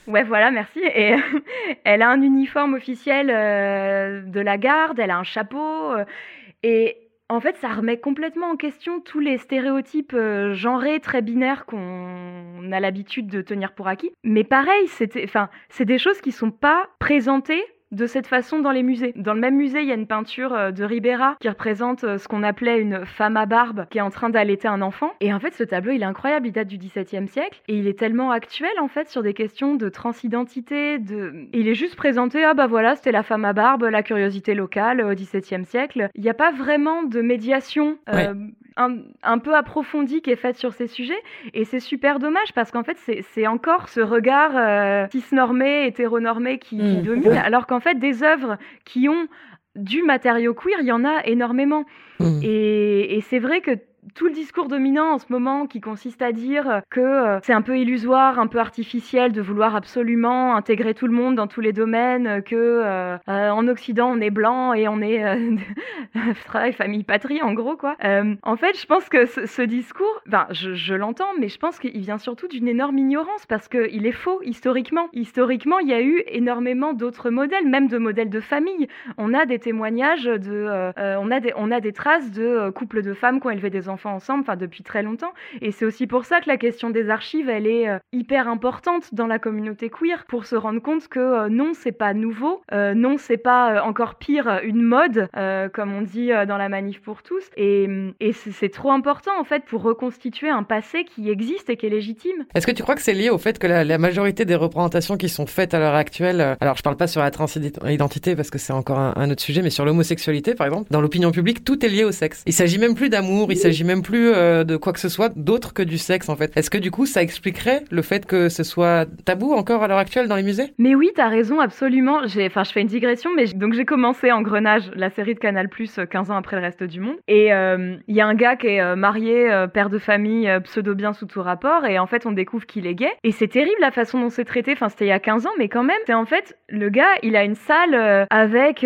Ouais voilà merci. Et [laughs] elle a un uniforme officiel euh, de la garde, elle a un chapeau euh, et en fait, ça remet complètement en question tous les stéréotypes genrés très binaires qu'on a l'habitude de tenir pour acquis. Mais pareil, c'est des choses qui sont pas présentées de cette façon dans les musées. Dans le même musée, il y a une peinture euh, de Ribera qui représente euh, ce qu'on appelait une femme à barbe qui est en train d'allaiter un enfant. Et en fait, ce tableau, il est incroyable, il date du XVIIe siècle et il est tellement actuel en fait sur des questions de transidentité. De... il est juste présenté, ah bah voilà, c'était la femme à barbe, la curiosité locale au XVIIe siècle. Il n'y a pas vraiment de médiation. Euh, un, peu approfondie qui est faite sur ces sujets. Et c'est super dommage parce qu'en fait, c'est encore ce regard euh, cisnormé, hétéronormé qui, mmh. domine, alors qu'en fait, des œuvres qui ont du matériau queer, il y en a énormément. Mmh. Et, et c'est vrai que tout le discours dominant en ce moment qui consiste à dire que euh, c'est un peu illusoire, un peu artificiel de vouloir absolument intégrer tout le monde dans tous les domaines, que euh, euh, en Occident on est blanc et on est [laughs] travail, famille, patrie en gros quoi. en fait, je pense que ce, discours, ben, je, l'entends, mais je pense qu'il vient surtout d'une énorme ignorance parce qu'il est faux historiquement. Historiquement, il y a eu énormément d'autres modèles, même de modèles de famille. On a des témoignages de, on a des, on a des traces de couples de femmes qui ont élevé des enfants ensemble, enfin depuis très longtemps. Et c'est aussi pour ça que la question des archives, elle est euh, hyper importante dans la communauté queer pour se rendre compte que euh, non, c'est pas nouveau, euh, non, c'est pas encore pire une mode, comme on dit dans la manif pour tous. Et, et c'est trop important en fait pour reconstituer un passé qui existe et qui est légitime. Est-ce que tu crois que c'est lié au fait que la, majorité des représentations qui sont faites à l'heure actuelle, alors je parle pas sur la transidentité parce que c'est encore un, un, autre sujet, mais sur l'homosexualité par exemple, dans l'opinion publique, tout est lié au sexe. Il s'agit même plus d'amour, il s'agit même plus euh, de quoi que ce soit d'autre que du sexe en fait. Est-ce que du coup ça expliquerait le fait que ce soit tabou encore à l'heure actuelle dans les musées? Mais oui, t'as raison absolument. Enfin, je fais une digression, mais donc j'ai commencé Engrenage, la série de Canal 15 ans après le reste du monde, et euh, il y a un gars qui est euh, marié, père de famille, pseudo bien sous tout rapport, et en fait on découvre qu'il est gay, et c'est terrible la façon dont c'est traité. Enfin, c'était il y a 15 ans, mais quand même, c'est en fait le gars, il a une salle avec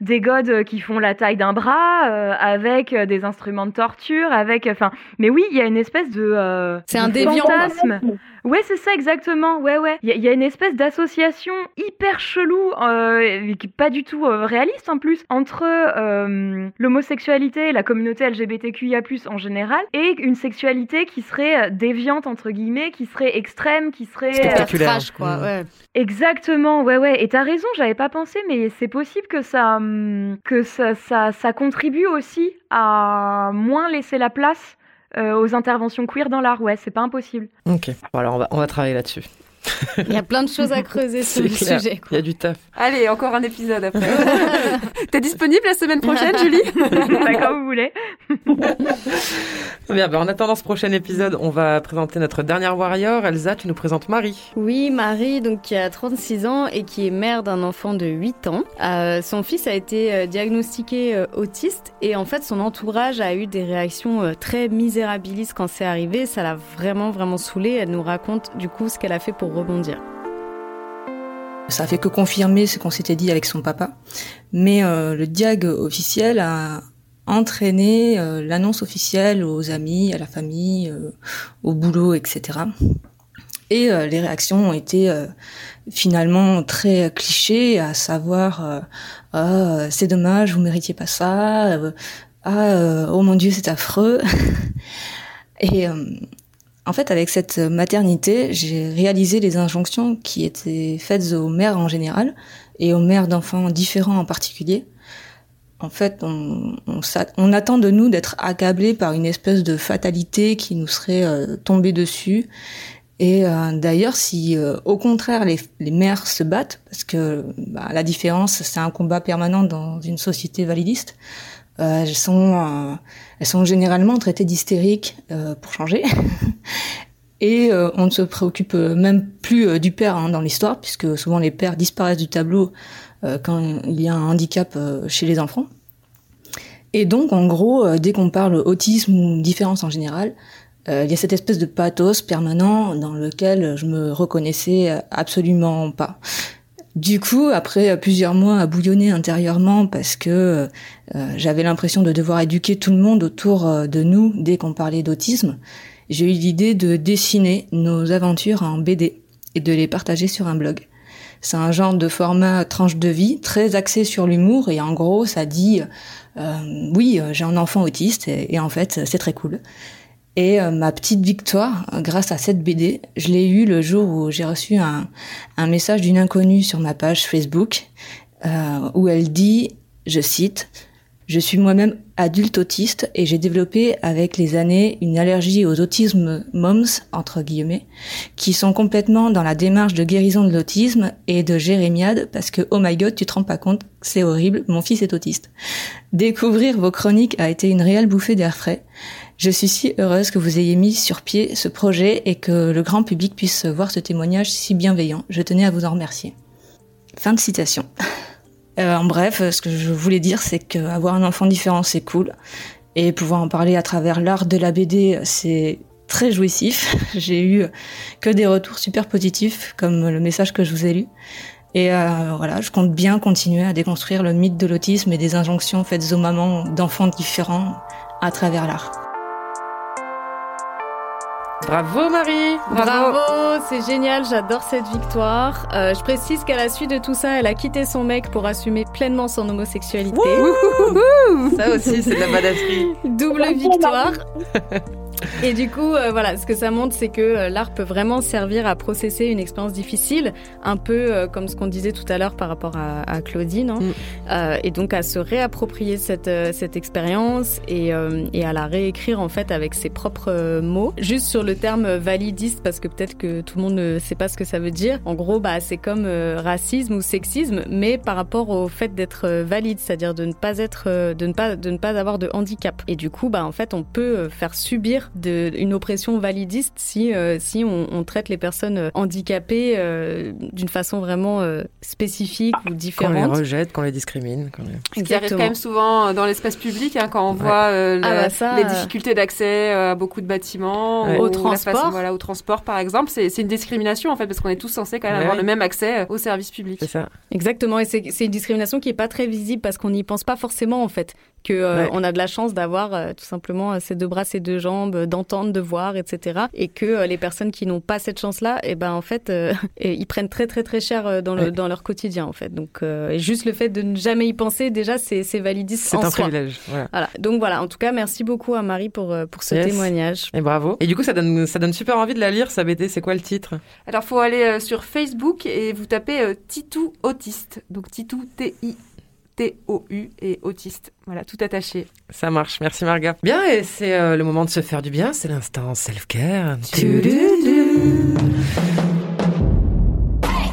des godes qui font la taille d'un bras, avec des instruments de torture avec, enfin, mais oui, il y a une espèce de. Euh, c'est un fantasme. Ouais, c'est ça exactement. Ouais, ouais. Il y, a une espèce d'association hyper chelou, euh, qui pas du tout euh, réaliste en plus, entre euh, l'homosexualité, la communauté LGBTQIA+ en général, et une sexualité qui serait déviante entre guillemets, qui serait extrême, qui serait spectaculaire, quoi. Mmh. Ouais. Exactement. Ouais, ouais. Et t'as raison, j'avais pas pensé, mais c'est possible que ça, hum, que ça, ça, ça contribue aussi à moins laisser la place euh, aux interventions queer dans l'art. Ouais, c'est pas impossible. Ok, alors on va, on va travailler là-dessus. Il y a plein de choses à creuser sur le sujet. Il y a du taf. Allez, encore un épisode après. [laughs] T'es disponible la semaine prochaine, [laughs] Julie? D'accord, vous voulez. [laughs] Bien, ben, en attendant ce prochain épisode, on va présenter notre dernière warrior. Elsa, tu nous présentes Marie. Oui, Marie, donc qui a 36 ans et qui est mère d'un enfant de 8 ans. Euh, son fils a été euh, diagnostiqué euh, autiste et en fait, son entourage a eu des réactions très misérabilistes quand c'est arrivé. Ça l'a vraiment, vraiment saoulée. Elle nous raconte du coup ce qu'elle a fait pour rebondir. Ça fait que confirmer ce qu'on s'était dit avec son papa, mais euh, le diag officiel a entraîné euh, l'annonce officielle aux amis, à la famille, euh, au boulot, etc. Et les réactions ont été finalement très clichés, à savoir ah, c'est dommage, vous méritiez pas ça, ah oh mon dieu c'est affreux. [laughs] Et en fait, avec cette maternité, j'ai réalisé les injonctions qui étaient faites aux mères en général et aux mères d'enfants différents en particulier. En fait, on, attend de nous d'être accablés par une espèce de fatalité qui nous serait euh, tombée dessus. Et euh, d'ailleurs, si euh, au contraire les, les, mères se battent, parce que bah, la différence, c'est un combat permanent dans une société validiste, euh, elles sont euh, elles sont généralement traitées d'hystériques euh, pour changer. [laughs] Et on ne se préoccupe même plus du père hein, dans l'histoire, puisque souvent les pères disparaissent du tableau quand il y a un handicap chez les enfants. Et donc, en gros, dès qu'on parle autisme ou différence en général, il y a cette espèce de pathos permanent dans lequel je me reconnaissais absolument pas. Du coup, après plusieurs mois à bouillonner intérieurement parce que euh, j'avais l'impression de devoir éduquer tout le monde autour euh, de nous dès qu'on parlait d'autisme, j'ai eu l'idée de dessiner nos aventures en BD et de les partager sur un blog. C'est un genre de format tranche de vie très axé sur l'humour et en gros ça dit euh, oui j'ai un enfant autiste et en fait c'est très cool. Et euh, ma petite victoire, grâce à cette BD, je l'ai eue le jour où j'ai reçu un, un message d'une inconnue sur ma page Facebook, euh, où elle dit, je cite, je suis moi-même adulte autiste et j'ai développé avec les années une allergie aux autismes moms, entre guillemets, qui sont complètement dans la démarche de guérison de l'autisme et de jérémiade parce que, oh my god, tu te rends pas compte, c'est horrible, mon fils est autiste. Découvrir vos chroniques a été une réelle bouffée d'air frais. Je suis si heureuse que vous ayez mis sur pied ce projet et que le grand public puisse voir ce témoignage si bienveillant. Je tenais à vous en remercier. Fin de citation. [laughs] Euh, en bref, ce que je voulais dire, c'est qu'avoir un enfant différent, c'est cool. Et pouvoir en parler à travers l'art de la BD, c'est très jouissif. [laughs] J'ai eu que des retours super positifs, comme le message que je vous ai lu. Et euh, voilà, je compte bien continuer à déconstruire le mythe de l'autisme et des injonctions faites aux mamans d'enfants différents à travers l'art. Bravo Marie Bravo, c'est génial, j'adore cette victoire. Euh, je précise qu'à la suite de tout ça, elle a quitté son mec pour assumer pleinement son homosexualité. ça aussi, c'est de la [laughs] badasserie. Double victoire. [laughs] Et du coup, euh, voilà, ce que ça montre, c'est que euh, l'art peut vraiment servir à processer une expérience difficile, un peu euh, comme ce qu'on disait tout à l'heure par rapport à, à Claudine, hein. mm. et donc à se réapproprier cette cette expérience et, et à la réécrire en fait avec ses propres mots. Juste sur le terme validiste, parce que peut-être que tout le monde ne sait pas ce que ça veut dire. En gros, bah c'est comme racisme ou sexisme, mais par rapport au fait d'être valide, c'est-à-dire de ne pas être, de ne pas de ne pas avoir de handicap. Et du coup, bah en fait, on peut faire subir d'une oppression validiste si, euh, si on, on, traite les personnes handicapées euh, d'une façon vraiment euh, spécifique ou différente. Qu'on les rejette, qu'on les discrimine. Ce qui arrive quand même souvent dans l'espace public, hein, quand on voit ah bah les difficultés d'accès à beaucoup de bâtiments, au transport. voilà, au transport par exemple, c'est une discrimination en fait, parce qu'on est tous censés quand même avoir le même accès aux services publics. C'est ça. Exactement, et c'est une discrimination qui est pas très visible parce qu'on n'y pense pas forcément en fait que euh, on a de la chance d'avoir euh, tout simplement euh, ces deux bras, ces deux jambes, d'entendre, de voir, etc. Et que les personnes qui n'ont pas cette chance-là, et eh ben en fait, [laughs] ils prennent très très très cher dans, le, dans leur quotidien en fait. Donc juste le fait de ne jamais y penser, déjà c'est c'est validiste C'est un privilège. Voilà. Donc voilà. En tout cas, merci beaucoup à Marie pour pour ce témoignage. Et bravo. Et du coup, ça donne ça donne super envie de la lire. Sa BD, c'est quoi le titre? Alors, faut aller sur Facebook et vous tapez Titou autiste. Donc Titou T I T-O-U et autiste. Voilà, tout attaché. Ça marche, merci Marga. Bien, et c'est euh, le moment de se faire du bien, c'est l'instant self-care.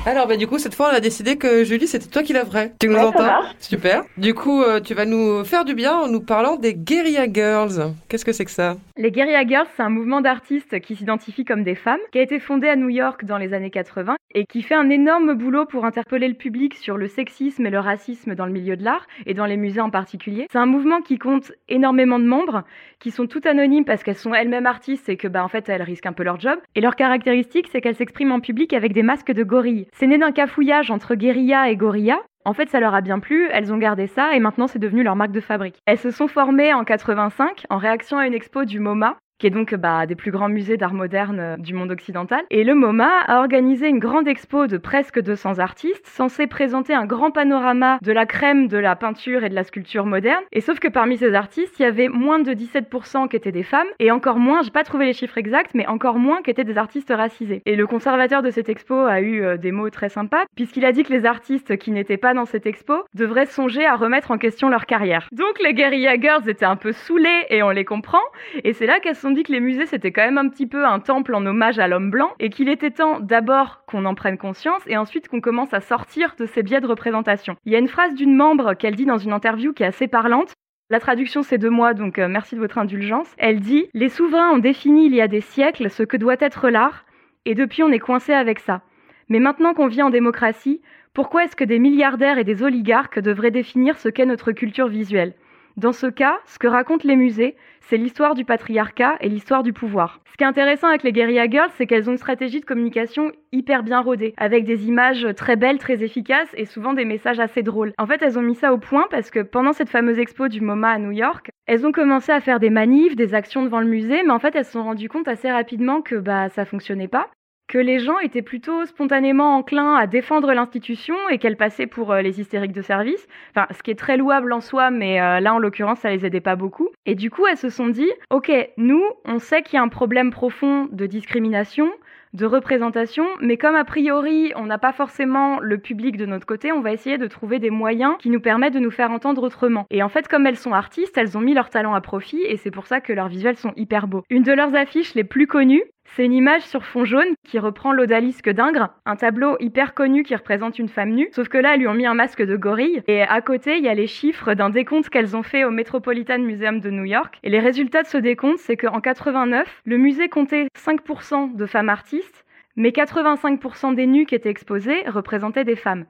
Alors, bah, du coup, cette fois, on a décidé que Julie, c'était toi qui l'avrais. Tu nous entends Super. Du coup, euh, tu vas nous faire du bien en nous parlant des Guerilla Girls. Qu'est-ce que c'est que ça? Les Guerilla Girls, c'est un mouvement d'artistes qui s'identifient comme des femmes, qui a été fondé à New York dans les années 80 et qui fait un énorme boulot pour interpeller le public sur le sexisme et le racisme dans le milieu de l'art et dans les musées en particulier. C'est un mouvement qui compte énormément de membres, qui sont toutes anonymes parce qu'elles sont elles-mêmes artistes et que, bah, en fait, elles risquent un peu leur job. Et leur caractéristique, c'est qu'elles s'expriment en public avec des masques de gorilles. C'est né d'un cafouillage entre guérilla et gorilla. En fait, ça leur a bien plu, elles ont gardé ça et maintenant c'est devenu leur marque de fabrique. Elles se sont formées en 85 en réaction à une expo du MoMA qui est donc bah, des plus grands musées d'art moderne euh, du monde occidental. Et le MoMA a organisé une grande expo de presque 200 artistes, censée présenter un grand panorama de la crème de la peinture et de la sculpture moderne. Et sauf que parmi ces artistes, il y avait moins de 17% qui étaient des femmes, et encore moins, j'ai pas trouvé les chiffres exacts, mais encore moins qui étaient des artistes racisés. Et le conservateur de cette expo a eu euh, des mots très sympas, puisqu'il a dit que les artistes qui n'étaient pas dans cette expo devraient songer à remettre en question leur carrière. Donc les Guerrilla Girls étaient un peu saoulées, et on les comprend, et c'est là qu'elles ont dit que les musées c'était quand même un petit peu un temple en hommage à l'homme blanc et qu'il était temps d'abord qu'on en prenne conscience et ensuite qu'on commence à sortir de ces biais de représentation. Il y a une phrase d'une membre qu'elle dit dans une interview qui est assez parlante. La traduction c'est de moi, donc euh, merci de votre indulgence. Elle dit Les souverains ont défini il y a des siècles ce que doit être l'art, et depuis on est coincé avec ça. Mais maintenant qu'on vit en démocratie, pourquoi est-ce que des milliardaires et des oligarques devraient définir ce qu'est notre culture visuelle? Dans ce cas, ce que racontent les musées, c'est l'histoire du patriarcat et l'histoire du pouvoir. Ce qui est intéressant avec les Guerrilla Girls, c'est qu'elles ont une stratégie de communication hyper bien rodée, avec des images très belles, très efficaces et souvent des messages assez drôles. En fait, elles ont mis ça au point parce que pendant cette fameuse expo du MoMA à New York, elles ont commencé à faire des manifs, des actions devant le musée, mais en fait, elles se sont rendues compte assez rapidement que bah ça fonctionnait pas que les gens étaient plutôt spontanément enclins à défendre l'institution et qu'elle passait pour euh, les hystériques de service. Enfin, ce qui est très louable en soi, mais euh, là, en l'occurrence, ça les aidait pas beaucoup. Et du coup, elles se sont dit, OK, nous, on sait qu'il y a un problème profond de discrimination, de représentation, mais comme a priori on n'a pas forcément le public de notre côté, on va essayer de trouver des moyens qui nous permettent de nous faire entendre autrement. Et en fait, comme elles sont artistes, elles ont mis leur talent à profit et c'est pour ça que leurs visuels sont hyper beaux. Une de leurs affiches les plus connues, c'est une image sur fond jaune qui reprend l'odalisque d'Ingres, un tableau hyper connu qui représente une femme nue, sauf que là, elles lui ont mis un masque de gorille. Et à côté, il y a les chiffres d'un décompte qu'elles ont fait au Metropolitan Museum de New York. Et les résultats de ce décompte, c'est qu'en 89, le musée comptait 5% de femmes artistes, mais 85% des nus qui étaient exposés représentaient des femmes.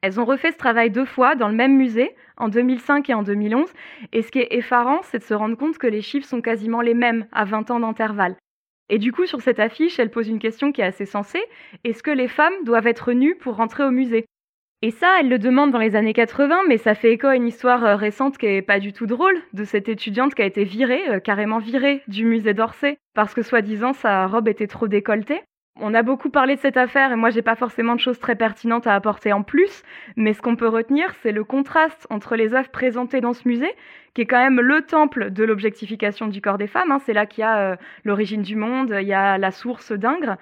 Elles ont refait ce travail deux fois dans le même musée, en 2005 et en 2011, et ce qui est effarant, c'est de se rendre compte que les chiffres sont quasiment les mêmes à 20 ans d'intervalle. Et du coup, sur cette affiche, elle pose une question qui est assez sensée. Est-ce que les femmes doivent être nues pour rentrer au musée? Et ça, elle le demande dans les années 80, mais ça fait écho à une histoire euh, récente qui est pas du tout drôle, de cette étudiante qui a été virée, euh, carrément virée, du musée d'Orsay, parce que soi-disant sa robe était trop décolletée. On a beaucoup parlé de cette affaire et moi j'ai pas forcément de choses très pertinentes à apporter en plus, mais ce qu'on peut retenir c'est le contraste entre les œuvres présentées dans ce musée, qui est quand même le temple de l'objectification du corps des femmes, hein. c'est là qu'il y a euh, l'origine du monde, il y a la source d'Ingres.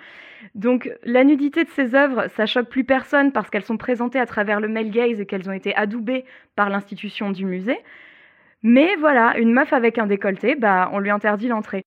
Donc la nudité de ces œuvres, ça choque plus personne parce qu'elles sont présentées à travers le male gaze et qu'elles ont été adoubées par l'institution du musée. Mais voilà, une meuf avec un décolleté, bah on lui interdit l'entrée.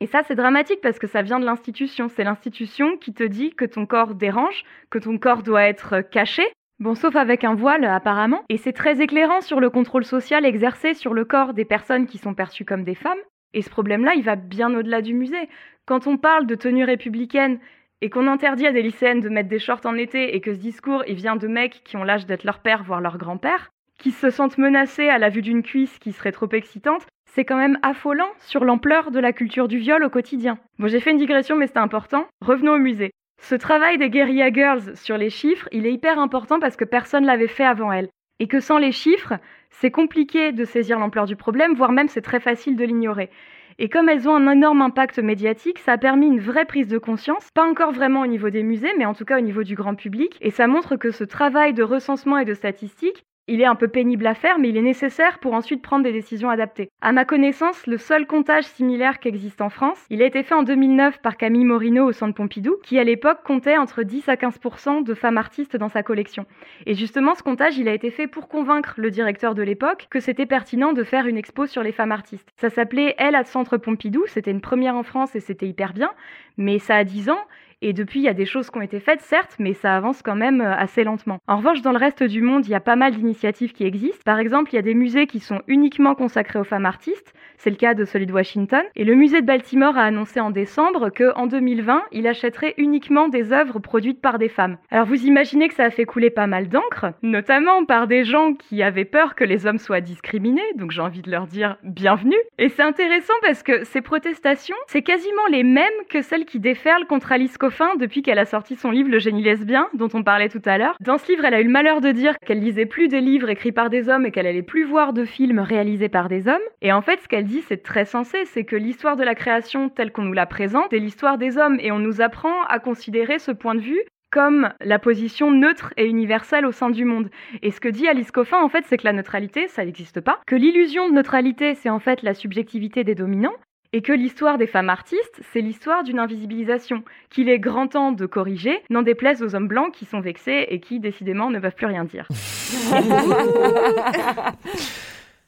Et ça, c'est dramatique parce que ça vient de l'institution. C'est l'institution qui te dit que ton corps dérange, que ton corps doit être caché. Bon, sauf avec un voile, apparemment. Et c'est très éclairant sur le contrôle social exercé sur le corps des personnes qui sont perçues comme des femmes. Et ce problème-là, il va bien au-delà du musée. Quand on parle de tenue républicaine et qu'on interdit à des lycéennes de mettre des shorts en été et que ce discours, il vient de mecs qui ont l'âge d'être leur père, voire leur grand-père, qui se sentent menacés à la vue d'une cuisse qui serait trop excitante, c'est quand même affolant sur l'ampleur de la culture du viol au quotidien. Bon, j'ai fait une digression, mais c'est important. Revenons au musée. Ce travail des Guerrilla Girls sur les chiffres, il est hyper important parce que personne l'avait fait avant elles. Et que sans les chiffres, c'est compliqué de saisir l'ampleur du problème, voire même c'est très facile de l'ignorer. Et comme elles ont un énorme impact médiatique, ça a permis une vraie prise de conscience, pas encore vraiment au niveau des musées, mais en tout cas au niveau du grand public. Et ça montre que ce travail de recensement et de statistiques, il est un peu pénible à faire, mais il est nécessaire pour ensuite prendre des décisions adaptées. À ma connaissance, le seul comptage similaire qui existe en France, il a été fait en 2009 par Camille Morino au Centre Pompidou, qui à l'époque comptait entre 10 à 15% de femmes artistes dans sa collection. Et justement, ce comptage, il a été fait pour convaincre le directeur de l'époque que c'était pertinent de faire une expo sur les femmes artistes. Ça s'appelait Elle à Centre Pompidou, c'était une première en France et c'était hyper bien, mais ça a 10 ans et depuis, il y a des choses qui ont été faites, certes, mais ça avance quand même euh, assez lentement. En revanche, dans le reste du monde, il y a pas mal d'initiatives qui existent. Par exemple, il y a des musées qui sont uniquement consacrés aux femmes artistes. C'est le cas de celui de Washington. Et le musée de Baltimore a annoncé en décembre qu'en 2020, il achèterait uniquement des œuvres produites par des femmes. Alors vous imaginez que ça a fait couler pas mal d'encre, notamment par des gens qui avaient peur que les hommes soient discriminés. Donc j'ai envie de leur dire bienvenue. Et c'est intéressant parce que ces protestations, c'est quasiment les mêmes que celles qui déferlent contre Alice Depuis qu'elle a sorti son livre Le génie lesbien, dont on parlait tout à l'heure. Dans ce livre, elle a eu le malheur de dire qu'elle lisait plus des livres écrits par des hommes et qu'elle allait plus voir de films réalisés par des hommes. Et en fait, ce qu'elle dit, c'est très sensé, c'est que l'histoire de la création telle qu'on nous la présente est l'histoire des hommes et on nous apprend à considérer ce point de vue comme la position neutre et universelle au sein du monde. Et ce que dit Alice Coffin, en fait, c'est que la neutralité, ça n'existe pas, que l'illusion de neutralité, c'est en fait la subjectivité des dominants, et que l'histoire des femmes artistes, c'est l'histoire d'une invisibilisation, qu'il est grand temps de corriger, n'en déplaise aux hommes blancs qui sont vexés et qui, décidément, ne peuvent plus rien dire. [laughs]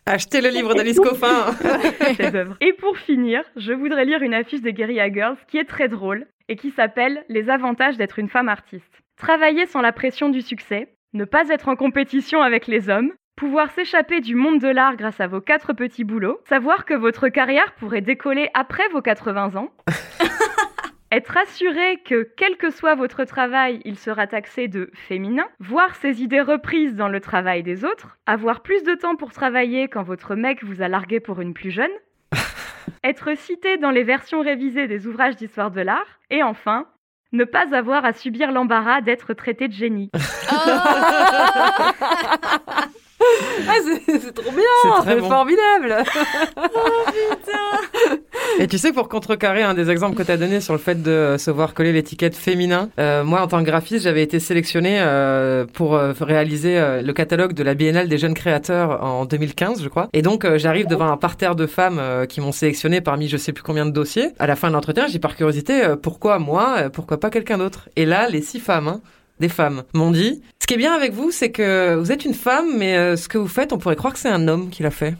Achetez le livre d'Alice Coffin [laughs] Et pour finir, je voudrais lire une affiche de Guerilla Girls qui est très drôle et qui s'appelle Les avantages d'être une femme artiste. Travailler sans la pression du succès, ne pas être en compétition avec les hommes, pouvoir s'échapper du monde de l'art grâce à vos quatre petits boulots, savoir que votre carrière pourrait décoller après vos 80 ans, [laughs] être assuré que quel que soit votre travail, il sera taxé de féminin, voir ses idées reprises dans le travail des autres, avoir plus de temps pour travailler quand votre mec vous a largué pour une plus jeune, [laughs] être cité dans les versions révisées des ouvrages d'histoire de l'art, et enfin, ne pas avoir à subir l'embarras d'être traité de génie. [laughs] Ah, c'est trop bien, c'est formidable. oh [laughs] putain. Et tu sais, pour contrecarrer un des exemples que tu as donné sur le fait de se voir coller l'étiquette féminin, euh, moi en tant que graphiste, j'avais été sélectionnée euh, pour euh, réaliser le catalogue de la Biennale des jeunes créateurs en 2015, je crois. Et donc j'arrive devant un parterre de femmes qui m'ont sélectionné parmi je sais plus combien de dossiers. À la fin de l'entretien, j'ai par curiosité pourquoi moi, pourquoi pas quelqu'un d'autre? Et là, les six femmes. Hein, des femmes m'ont dit ce qui est bien avec vous, c'est que vous êtes une femme, mais euh, ce que vous faites, on pourrait croire que c'est un homme qui l'a fait.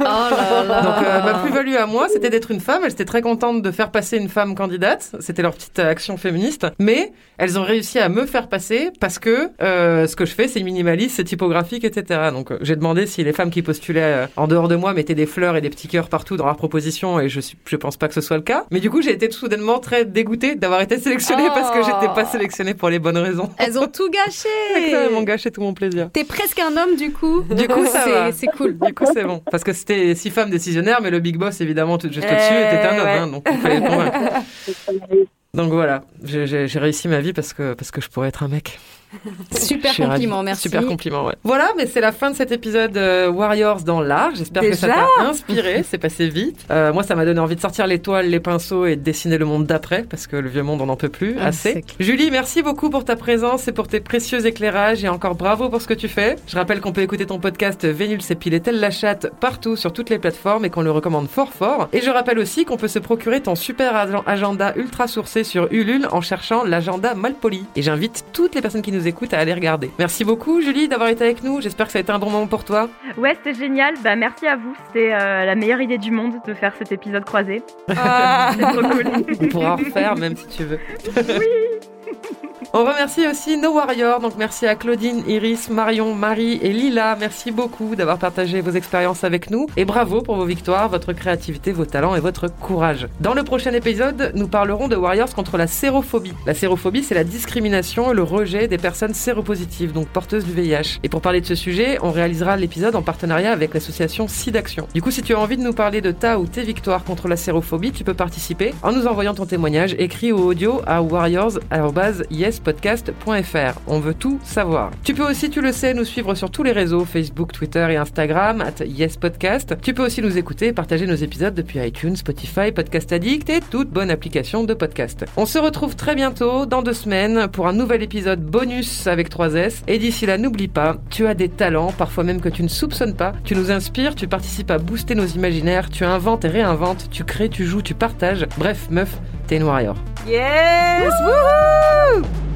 Oh là là. Donc euh, ma plus-value à moi, c'était d'être une femme. Elles étaient très contentes de faire passer une femme candidate. C'était leur petite action féministe. Mais elles ont réussi à me faire passer parce que euh, ce que je fais, c'est minimaliste, c'est typographique, etc. Donc euh, j'ai demandé si les femmes qui postulaient euh, en dehors de moi mettaient des fleurs et des petits cœurs partout dans leurs propositions et je je pense pas que ce soit le cas. Mais du coup, j'ai été tout soudainement très dégoûtée d'avoir été sélectionnée parce que j'étais pas sélectionnée pour les bonnes raisons. Elles ont tout gâché. Elles m'ont gâché tout mon plaisir. T'es presque un homme du coup. [laughs] Du coup, ça va. C'est cool. Du coup, c'est bon. Parce que c'était six femmes décisionnaires, mais le big boss, évidemment, tout juste au-dessus, était un homme. Hein, donc il fallait le convaincre. [laughs] Donc voilà, j'ai j'ai réussi ma vie parce que, parce que je pourrais être un mec. [laughs] Super compliment, merci. Super compliment, ouais. Voilà, mais c'est la fin de cet épisode euh, Warriors dans l'art. J'espère que ça t'a inspiré. [laughs] C'est passé vite. Euh, moi, ça m'a donné envie de sortir les toiles, les pinceaux et de dessiner le monde d'après parce que le vieux monde, on n'en peut plus. Ah, assez. Julie, merci beaucoup pour ta présence et pour tes précieux éclairages et encore bravo pour ce que tu fais. Je rappelle qu'on peut écouter ton podcast Vénule s'épiler telle la chatte partout sur toutes les plateformes et qu'on le recommande fort fort. Et je rappelle aussi qu'on peut se procurer ton super agen- agenda ultra sourcé sur Ulule en cherchant l'agenda Malpoli. Et j'invite toutes les personnes qui nous écoutent à aller regarder. Merci beaucoup Julie d'avoir été avec nous. J'espère que ça a été un bon moment pour toi. Ouais, c'était génial. Bah, merci à vous. C'était euh, la meilleure idée du monde de faire cet épisode croisé. Ah. [laughs] C'est trop cool. On pourra en refaire même si tu veux. [laughs] On remercie aussi nos warriors. Donc merci à Claudine, Iris, Marion, Marie et Lila. Merci beaucoup d'avoir partagé vos expériences avec nous. Et bravo pour vos victoires, votre créativité, vos talents et votre courage. Dans le prochain épisode, nous parlerons de warriors contre la sérophobie. La sérophobie, c'est la discrimination et le rejet des personnes séropositives, donc porteuses du VIH. Et pour parler de ce sujet, on réalisera l'épisode en partenariat avec l'association SIDAction. Du coup, si tu as envie de nous parler de ta ou tes victoires contre la sérophobie, tu peux participer en nous envoyant ton témoignage écrit ou audio à warriors.yespodcast.fr. On veut tout savoir. Tu peux aussi, tu le sais, nous suivre sur tous les réseaux, Facebook, Twitter et Instagram, at yespodcast. Tu peux aussi nous écouter et partager nos épisodes depuis iTunes, Spotify, Podcast Addict et toute bonne application de podcast. On se retrouve très bientôt, dans deux semaines, pour un nouvel épisode bonus avec 3S. Et d'ici là, n'oublie pas, tu as des talents, parfois même que tu ne soupçonnes pas. Tu nous inspires, tu participes à booster nos imaginaires, tu inventes et réinventes, tu crées, tu joues, tu partages. Bref, meuf, t'es une warrior. Yes! Wouhou!